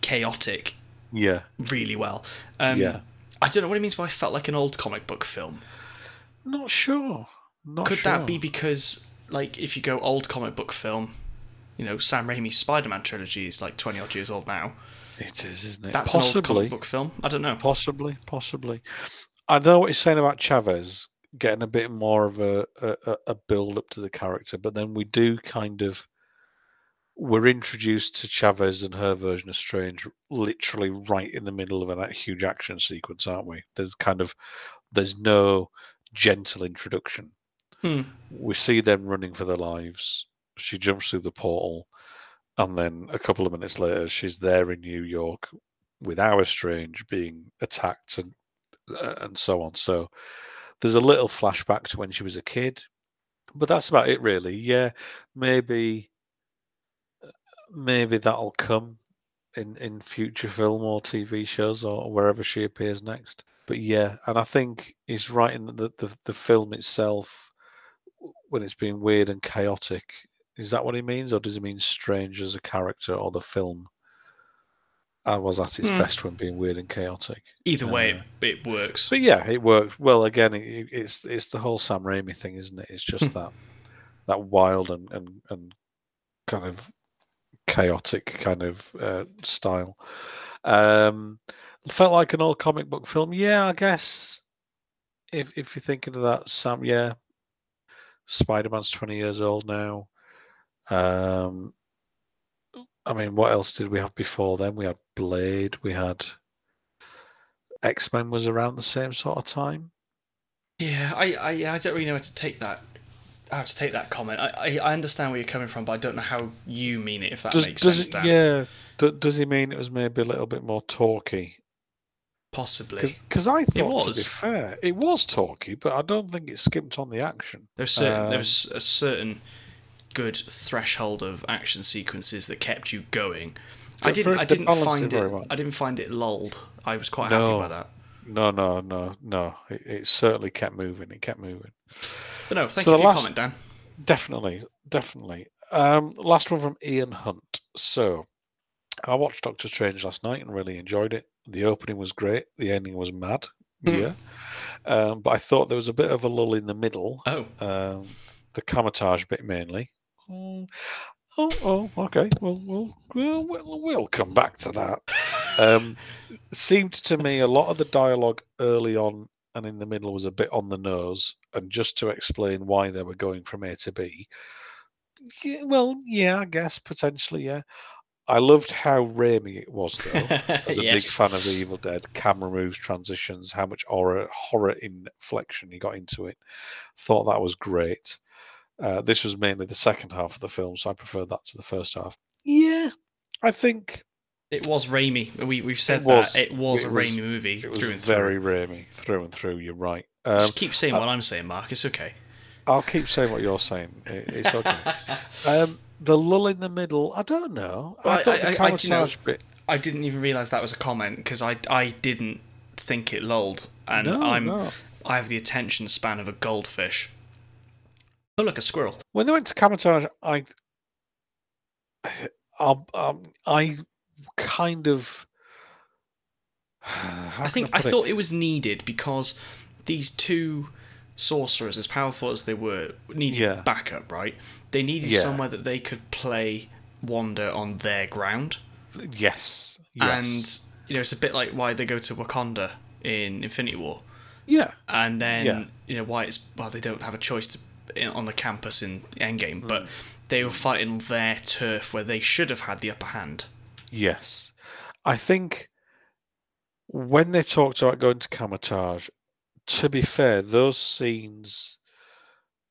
chaotic Yeah. really well. Um, Yeah. I don't know what he means by felt like an old comic book film. Not sure. Not Could sure. that be because, like, if you go old comic book film, you know, Sam Raimi's Spider-Man trilogy is like twenty odd years old now. It is, isn't it? That's an old comic book film. I don't know. Possibly. Possibly. I don't know what you're saying about Chavez getting a bit more of a, a, a- build up to the character, but then we do kind of we're introduced to Chavez and her version of Strange literally right in the middle of a huge action sequence, aren't we? There's kind of there's no gentle introduction. Hmm. We see them running for their lives. She jumps through the portal, and then a couple of minutes later, she's there in New York with our Strange being attacked and uh, and so on. So there's a little flashback to when she was a kid, but that's about it, really. Yeah, maybe maybe that'll come in in future film or TV shows or wherever she appears next. But yeah, and I think he's right in the the, the film itself when it's being weird and chaotic. Is that what he means, or does he mean strange as a character or the film? I was at its Hmm. best when being weird and chaotic. Either way, Uh, it, it works. But yeah, it worked well. Again, it, it's it's the whole Sam Raimi thing, isn't it? It's (laughs) just that that wild and and and kind of chaotic kind of uh, style. Um, felt like an old comic book film. Yeah, I guess if if you're thinking of that, Sam, yeah, Spider Man's twenty years old now. Um, I mean, what else did we have before then? We had Blade. We had X Men was around the same sort of time. Yeah, I, I, I don't really know how to take that. How to take that comment? I, I, I understand where you're coming from, but I don't know how you mean it. If that Does, makes does sense, it, Dan. yeah. Do, does he mean it was maybe a little bit more talky? Possibly. Because I thought, to be was. fair, it was talky, but I don't think it skimped on the action. There was certain, there Um, was a certain good threshold of action sequences that kept you going. I didn't. I didn't find it well. I didn't find it lulled. I was quite No. happy by that. No, no, no, no. It, it certainly kept moving. It kept moving. But no, thank So you for your last- comment, Dan. Definitely, definitely. Um, last one from Ian Hunt. So, I watched Doctor Strange last night and really enjoyed it. The opening was great. The ending was mad. Hmm. Yeah. Um, but I thought there was a bit of a lull in the middle. Oh, Um, the Kamar-Taj bit mainly. Mm, Oh, oh, okay. Well, we'll, we'll, we'll, we'll come back to that. Um, seemed to me a lot of the dialogue early on and in the middle was a bit on the nose. And just to explain why they were going from A to B, yeah, well, yeah, I guess potentially, yeah. I loved how Raimi it was, though. (laughs) As a big fan of The Evil Dead, camera moves, transitions, how much horror horror inflection he got into it. Thought that was great. Uh, this was mainly the second half of the film, so I prefer that to the first half. Yeah, I think It was Raimi. We we've said was. that it was It a was- Raimi movie it was through and very through. Raimi through and through. You're right. Um, Just keep saying what I'm saying, Mark. It's okay. I'll keep saying what you're saying. (laughs) It- It's okay. um, the lull in the middle, I don't know. I Well, I- thought the I- I- you know- Kamar-Taj bit. I didn't even realize that was a comment because I I didn't think it lulled, and No, I'm no. I have the attention span of a goldfish. Oh look, a squirrel. When they went to Kamar-Taj, I, um, um, I kind of. I think I thought it was needed because these two sorcerers, as powerful as they were, needed Yeah. backup. Right? They needed Yeah. somewhere that they could play Wanda on their ground, yes, yes, and you know it's a bit like why they go to Wakanda in Infinity War. yeah, and then Yeah. you know why it's well they don't have a choice to, in, on the campus in Endgame, Mm. but they were fighting their turf where they should have had the upper hand. yes. I think when they talked about going to Kamar-Taj, to be fair, those scenes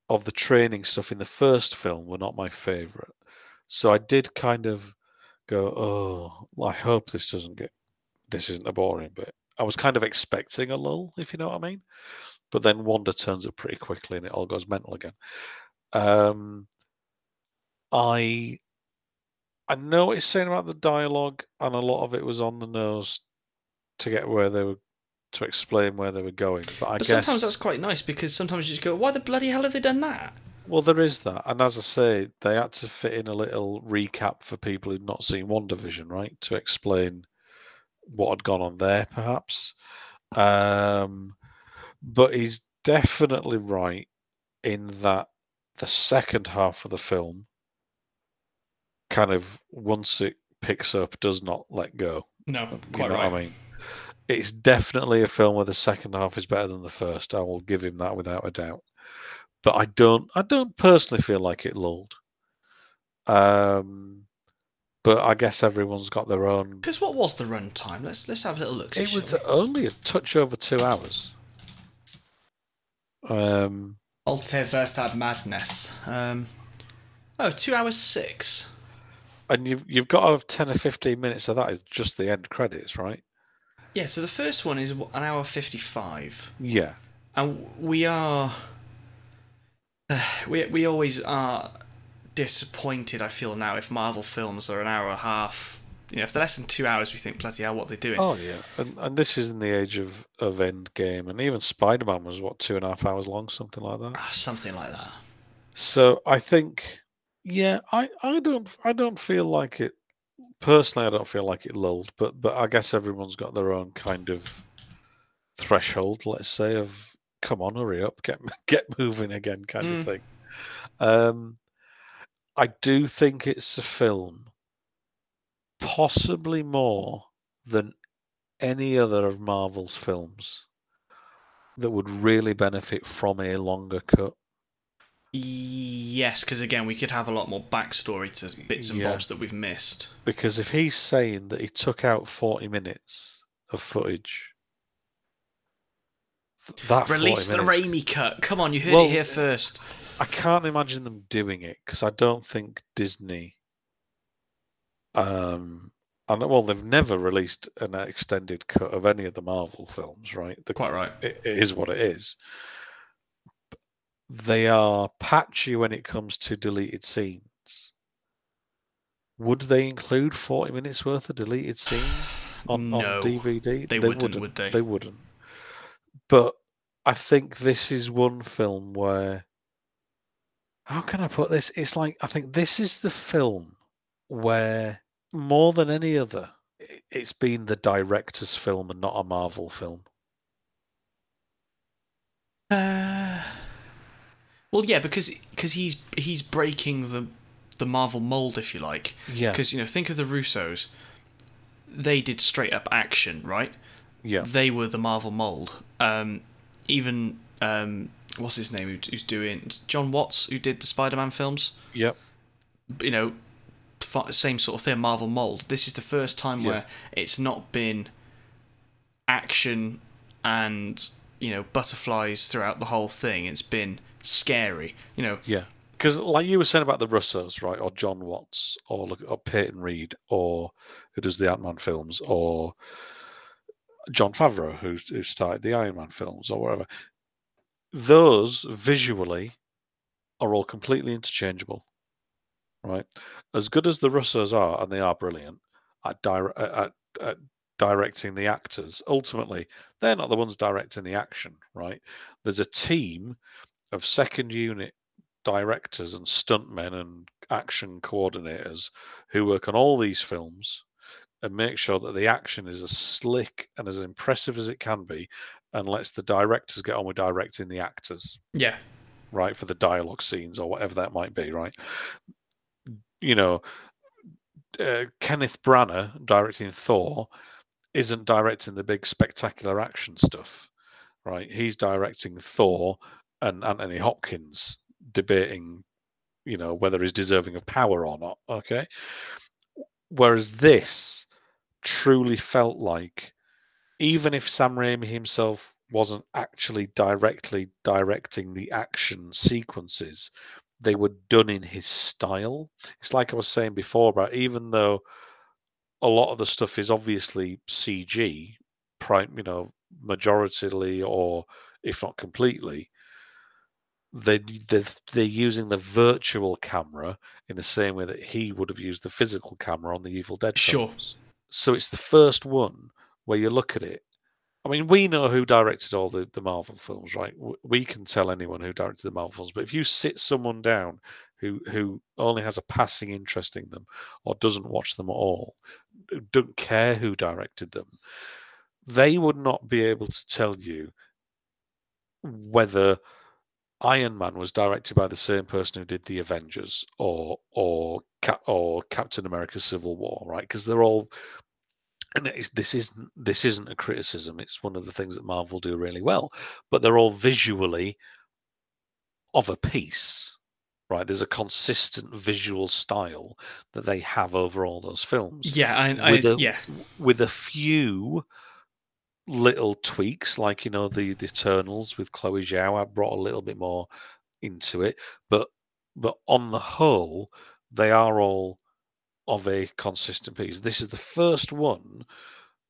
of the training stuff in the first film were not my favourite. So I did kind of go, oh, I hope this doesn't get, this isn't a boring bit. I was kind of expecting a lull, if you know what I mean. But then Wanda turns up pretty quickly and it all goes mental again. Um, I I know what he's saying about the dialogue, and a lot of it was on the nose to get where they were to explain where they were going. But I But guess sometimes that's quite nice because sometimes you just go, why the bloody hell have they done that? well, there is that, and as I say, they had to fit in a little recap for people who'd not seen WandaVision, right, to explain what had gone on there, perhaps. Um, but he's definitely right in that the second half of the film kind of once it picks up does not let go. No, You quite know right. what I mean? It's definitely a film where the second half is better than the first. I will give him that without a doubt. But I don't I don't personally feel like it lulled. Um but I guess everyone's got their own Because what was the run time? Let's let's have a little look. it was only a touch over two hours. Um Multiverse of Madness. Um, oh, two hours six. and you've you've got to have ten or fifteen minutes of that is just the end credits, right? Yeah, so the first one is an hour fifty-five, Yeah. and we are. (sighs) we we always are disappointed. I feel now if Marvel films are an hour and a half. You know, if they're less than two hours, we think bloody hell, what they're they doing? Oh yeah, and and this is in the age of of Endgame, and even Spider Man was what two and a half hours long, something like that. Ah, something like that. So I think, yeah, I I don't I don't feel like it personally. I don't feel like it lulled, but but I guess everyone's got their own kind of threshold. Let's say of come on, hurry up, get (laughs) get moving again, kind Mm. of thing. Um, I do think it's a film, possibly more than any other of Marvel's films that would really benefit from a longer cut. Yes, because again, we could have a lot more backstory to bits and Yeah. bobs that we've missed. Because if he's saying that he took out 40 minutes of footage, that Release the Raimi cut. Come on, you heard Well, it here first. I can't imagine them doing it because I don't think Disney. Um, and well, they've never released an extended cut of any of the Marvel films, right? The, Quite right. it, it is what it is. They are patchy when it comes to deleted scenes. Would they include forty minutes worth of deleted scenes on, No, on DVD? they wouldn't, would they? They wouldn't. But I think this is one film where how can I put this? It's like I think this is the film where more than any other, it's been the director's film and not a Marvel film. Uh, well, yeah, because because he's he's breaking the the Marvel mold, if you like. Yeah, Because you know, think of the Russos. They did straight up action, right? yeah, They were the Marvel mold. Um, even um, what's his name? who- Who's doing Jon Watts, who did the Spider-Man films. yep, you know, same sort of thing, Marvel mold. This is the first time Yeah. where it's not been action and you know butterflies throughout the whole thing. It's been scary. You know, yeah. Because like you were saying about the Russos, right, or Jon Watts, or look- or Peyton Reed, or who does the Ant Man films, or Jon Favreau, who who started the Iron Man films, or whatever. Those visually are all completely interchangeable, right? As good as the Russos are, and they are brilliant at, dire- at, at directing the actors, ultimately they're not the ones directing the action, right? There's a team of second unit directors and stuntmen and action coordinators who work on all these films and make sure that the action is as slick and as impressive as it can be and lets the directors get on with directing the actors yeah, right for the dialogue scenes or whatever that might be right you know uh, kenneth branagh directing thor isn't directing the big spectacular action stuff right? He's directing thor and anthony hopkins debating you know whether he's deserving of power or not okay? Whereas this truly felt like even if sam raimi himself wasn't actually directly directing the action sequences they were done in his style it's like i was saying before about even though a lot of the stuff is obviously cg prime you know majoritarily or if not completely they they're, they're using the virtual camera in the same way that he would have used the physical camera on the Evil Dead Sure. films. So it's the first one where you look at it. I mean, we know who directed all the, the Marvel films, right? We can tell anyone who directed the Marvel films, but if you sit someone down who who only has a passing interest in them or doesn't watch them at all, don't care who directed them, they would not be able to tell you whether Iron Man was directed by the same person who did the Avengers or or or Captain America: Civil War, right? Because they're all. And it's, this isn't this isn't a criticism. It's one of the things that Marvel do really well, but they're all visually of a piece, right? There's a consistent visual style that they have over all those films Yeah, I, I With a- yeah, with a few little tweaks, like you know the, the Eternals with Chloe Zhao, I brought a little bit more into it, but but on the whole, they are all of a consistent piece. This is the first one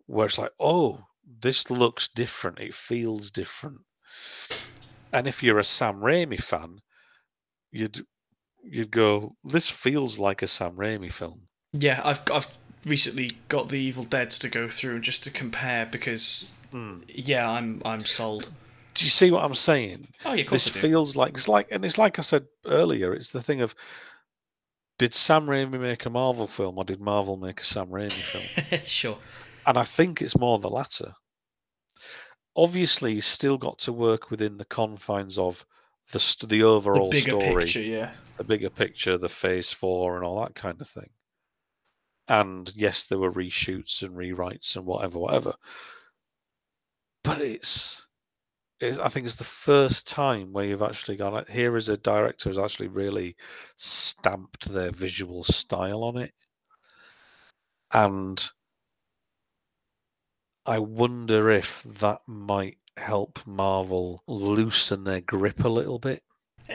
where it's like, oh, this looks different. It feels different. And if you're a Sam Raimi fan, you'd you'd go, this feels like a Sam Raimi film. yeah. I've I've recently got the Evil Dead's to go through and just to compare because hmm. yeah, I'm I'm sold. Do you see what I'm saying? Oh yeah, of course this feels like it's like and it's like I said earlier, it's the thing of did Sam Raimi make a Marvel film or did Marvel make a Sam Raimi film? (laughs) sure. and I think it's more the latter. Obviously, he's still got to work within the confines of the st- the The overall bigger story, picture, yeah. the bigger picture, the phase four, and all that kind of thing. And yes, there were reshoots and rewrites and whatever, whatever. But it's, it's I think it's the first time where you've actually gone. Like, here is a director who's actually really stamped their visual style on it, and I wonder if that might help Marvel loosen their grip a little bit uh,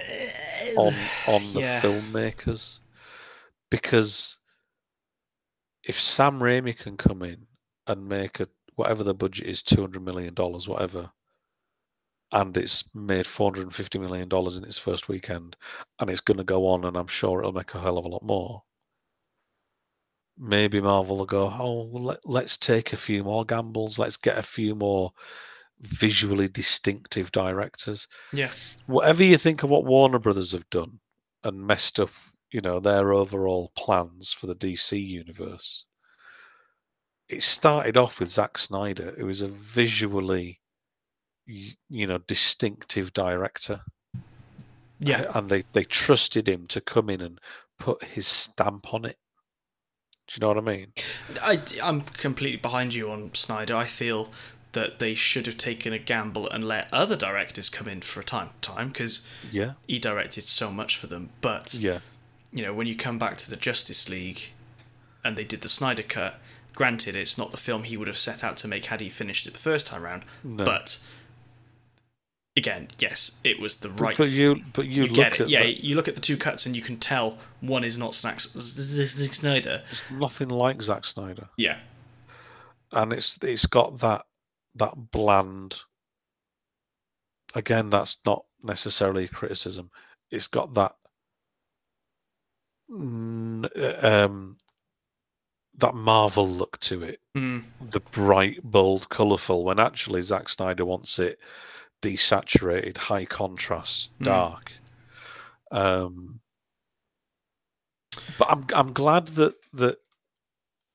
on on the Yeah. filmmakers because if Sam Raimi can come in and make a whatever the budget is, two hundred million dollars, whatever, and it's made four hundred and fifty million dollars in its first weekend, and it's going to go on, and I'm sure it'll make a hell of a lot more. Maybe Marvel will go, oh, let, let's take a few more gambles. Let's get a few more visually distinctive directors Yeah. whatever you think of what Warner Brothers have done and messed up, you know, their overall plans for the DC universe. It started off with Zack Snyder, who is a visually, you know, distinctive director, Yeah. and they they trusted him to come in and put his stamp on it. Do you know what I mean? I, I'm completely behind you on Snyder. I feel that they should have taken a gamble and let other directors come in for a time time because Yeah, he directed so much for them. But yeah, you know, when you come back to the Justice League and they did the Snyder cut, granted it's not the film he would have set out to make had he finished it the first time round, no. but again, yes, it was the right but you but you, you look get it. at Yeah, that- you look at the two cuts and you can tell one is not Snack Zack Snyder. nothing like Zack Snyder. Yeah. and it's it's got that that bland again that's not necessarily criticism it's got that um that marvel look to it Mm. the bright bold colorful when actually Zack Snyder wants it desaturated high contrast Mm. dark um but I'm I'm glad that that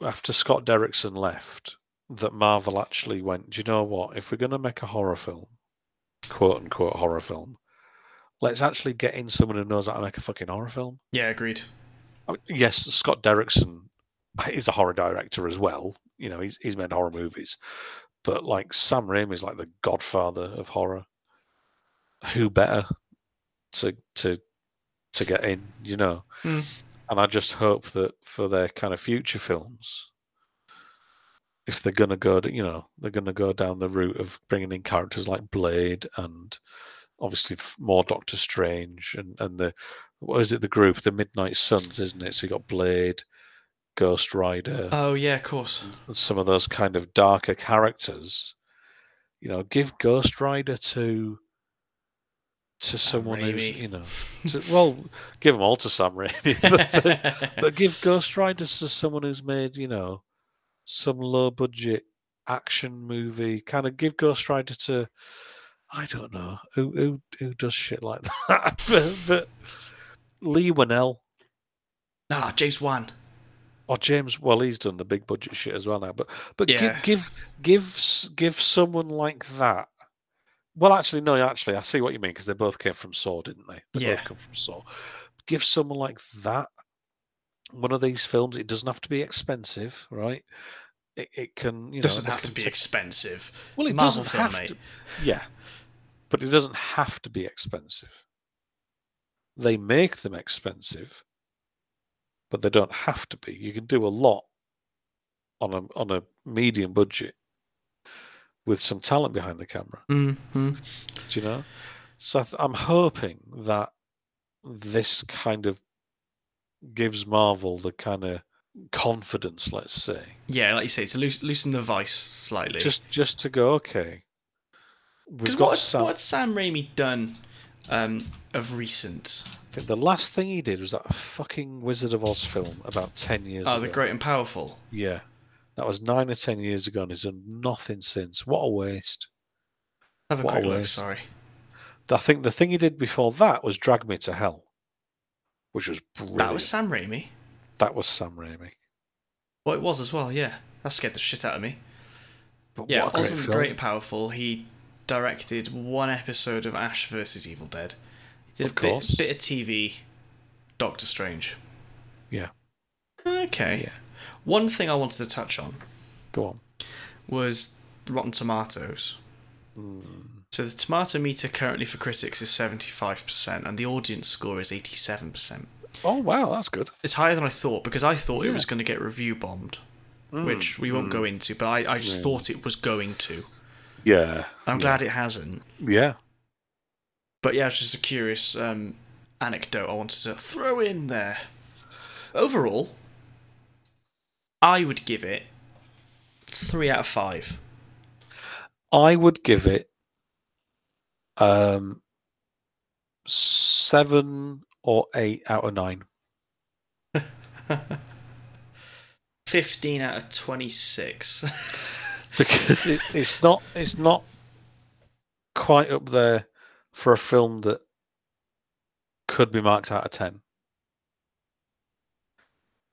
after Scott Derrickson left that Marvel actually went, do you know what? If we're going to make a horror film, quote unquote horror film, let's actually get in someone who knows how to make a fucking horror film. Yeah, agreed. I mean, yes, Scott Derrickson is a horror director as well. You know, he's he's made horror movies, but like Sam Raimi is like the godfather of horror. Who better to to to get in? You know, Hmm. and I just hope that for their kind of future films, if they're gonna go, to, you know, they're gonna go down the route of bringing in characters like Blade and obviously more Doctor Strange and and the what is it the group the Midnight Suns, isn't it? So you got Blade, Ghost Rider, Oh yeah, of course. some of those kind of darker characters. You know, give Ghost Rider to to Sam someone Raimi. who's you know, (laughs) to, well, give them all to Sam Raimi, (laughs) but, (laughs) but give Ghost Rider to someone who's made you know some low budget action movie. Kind of give Ghost Rider to I don't know who who who does shit like that, but, but Leigh Whannell Ah, James Wan. Or James. Well, he's done the big budget shit as well now, but but Yeah. give give give give someone like that. Well, actually, no. Actually, I see what you mean because they both came from Saw, didn't they? They Yeah. both come from Saw. Give someone like that one of these films. It doesn't have to be expensive, right? It, it can, you know, Doesn't have to be take- expensive. Well, it's it doesn't film, have mate. to. Yeah, but it doesn't have to be expensive. They make them expensive, but they don't have to be. You can do a lot on a on a medium budget with some talent behind the camera. Mm-hmm. Do you know? So I th- I'm hoping that this kind of gives Marvel the kind of confidence, let's say, Yeah, like you say, to loos- loosen the vice slightly. just just to go okay. because We've got what, Sam. what's Sam Raimi done um, of recent? Think the last thing he did was that fucking Wizard of Oz film about ten years Oh, ago. the Great and Powerful. Yeah, that was nine or ten years ago, and he's done nothing since. What a waste! Have a What a quick look. Sorry. I think the thing he did before that was Drag Me to Hell, which was brilliant. That was Sam Raimi. That was Sam Raimi. Well, it was as well. Yeah, that scared the shit out of me. But Yeah, great wasn't film. Great and Powerful. He directed one episode of Ash versus Evil Dead. Did Of a bit, course. bit of TV. Doctor Strange. Yeah. Okay. Yeah. One thing I wanted to touch on Go on. was Rotten Tomatoes. Hmm. So the tomato meter currently for critics is 75%, and the audience score is 87%. Oh wow, that's good. It's higher than I thought because I thought it was going to get review bombed, Mm, which we won't go into, but I, I just Yeah. thought it was going to. Yeah. I'm glad it hasn't. Yeah. But yeah, it's just a curious um, anecdote I wanted to throw in there. Overall, I would give it three out of five. I would give it um seven or eight out of nine. (laughs) 15 out of 26. (laughs) Because it, it's not it's not quite up there for a film that could be marked out of ten.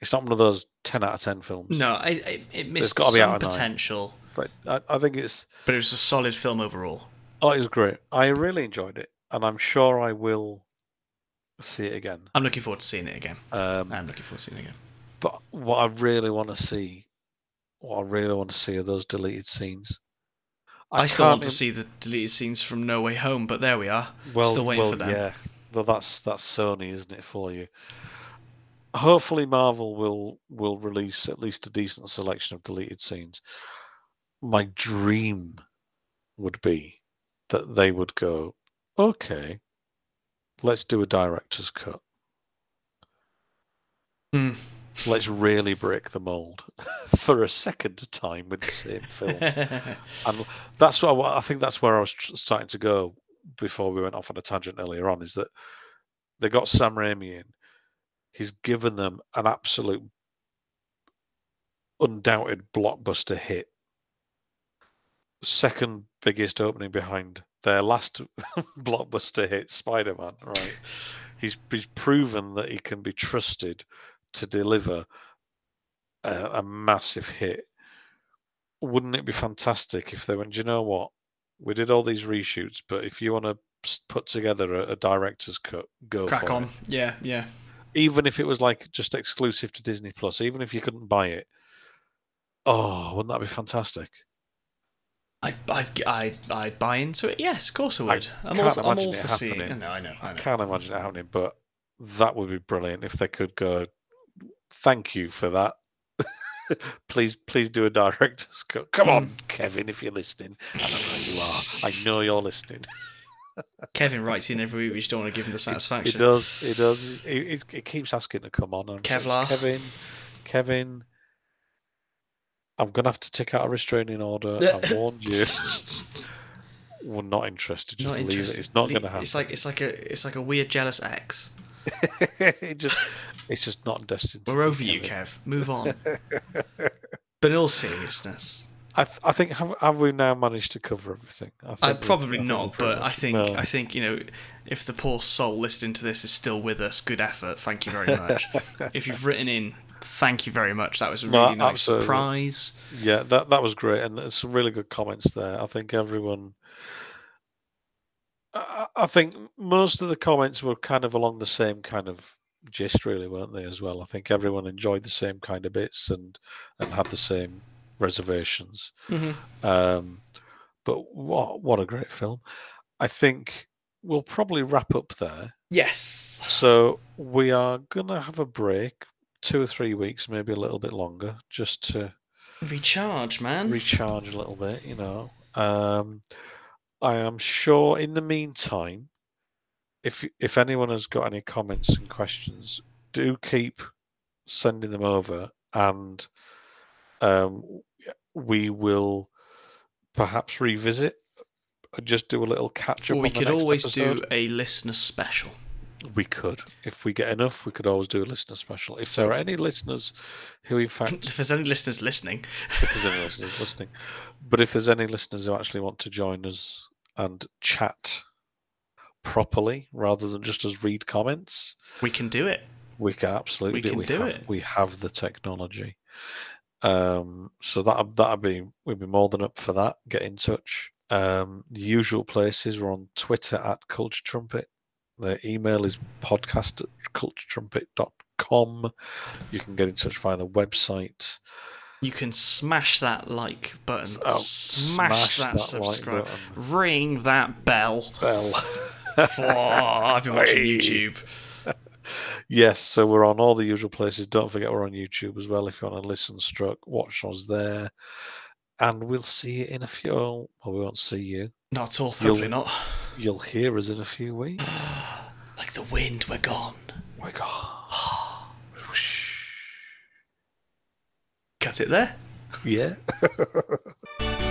It's not one of those ten out of ten films. no, I, I, it missed be some potential, But I, I think it's but it was a solid film overall. oh it was great. I really enjoyed it. And I'm sure I will see it again. I'm looking forward to seeing it again. Um, I'm looking forward to seeing it again. But what I really want to see, what I really want to see are those deleted scenes. I, still want to see the deleted scenes from No Way Home, but there we are. Well, still waiting well, for them. Yeah, well, that's that's Sony, isn't it, for you? Hopefully, Marvel will will release at least a decent selection of deleted scenes. My dream would be that they would go, okay, let's do a director's cut. Hmm. Let's really break the mold (laughs) for a second time with the same film. (laughs) and that's what I, I think that's where I was starting to go before we went off on a tangent earlier on is that they got Sam Raimi in. He's given them an absolute undoubted blockbuster hit. Second biggest opening behind their last (laughs) blockbuster hit, Spider Man, right? He's, he's proven that he can be trusted to deliver a, a massive hit wouldn't it be fantastic if they went, Do you know what? We did all these reshoots, but if you want to put together a, a director's cut, go Crack for on. it. Yeah, yeah. Even if it was like just exclusive to Disney Plus, even if you couldn't buy it. Oh, wouldn't that be fantastic? I'd, I'd, I'd, I'd buy into it. Yes, of course I would. I am can't all, I'm imagine all it for seeing. happening. I know, I know, I I can't imagine it happening, but that would be brilliant if they could go. Thank you for that. (laughs) please, please do a director's cut. Come on, Mm. Kevin, if you're listening. I know you are. I know you're listening. (laughs) Kevin writes in every week. We just don't want to give him the He satisfaction. does. He does. He, he, he keeps asking to come on. And Kevlar. Kevin, Kevin, I'm gonna have to take out a restraining order. I warned you. (laughs) we're not interested. Just not leave interested. it. It's not going to happen. It's like it's like a it's like a weird jealous ex. it just, it's just not destined. We're over you, Kev. Move on. (laughs) but in all seriousness, I, th- I think have, have we now managed to cover everything? I think uh, we- probably I not. pretty But I think no. I think you know, if the poor soul listening to this is still with us, good effort. Thank you very much. (laughs) if you've written in, thank you very much. That was a No, really nice absolutely. surprise. Yeah, that that was great, and there's some really good comments there. I think everyone. I, I think most of the comments were kind of along the same kind of gist, really, weren't they? As well, I think everyone enjoyed the same kind of bits and and had the same reservations. Mhm. Um, but what what a great film! I think we'll probably wrap up there. Yes. So we are gonna have a break, two or three weeks, maybe a little bit longer, just to Recharge, man. recharge a little bit, you know. Um, I am sure in the meantime, if if anyone has got any comments and questions, do keep sending them over, and um, we will perhaps revisit. and Just do a little catch up. Or we could always episode. do a listener special. We could, if we get enough, we could always do a listener special. If there are any listeners who, in fact, (laughs) If there's any listeners listening, if there's any listeners listening. But if there's any listeners who actually want to join us and chat properly rather than just as read comments, we can do it. we can absolutely We can we do have, it. We have the technology. Um, so that that'd be we'd be more than up for that. Get in touch. Um, the usual places we're on Twitter at Culture Trumpet. The email is podcast at culturetrumpet.com. You can get in touch via the website. You can smash that like button, Oh, smash, smash that, that like subscribe, button. ring that bell. Bell. (laughs) I've been watching YouTube. Yes, so we're on all the usual places. Don't forget we're on YouTube as well if you want to listen, struck, watch us there. And we'll see you in a few. Well, we won't see you. Not at all, You'll- hopefully not. You'll hear us in a few (sighs) weeks. Like the wind, we're gone. God. Whoosh. Cut it there. Yeah. (laughs)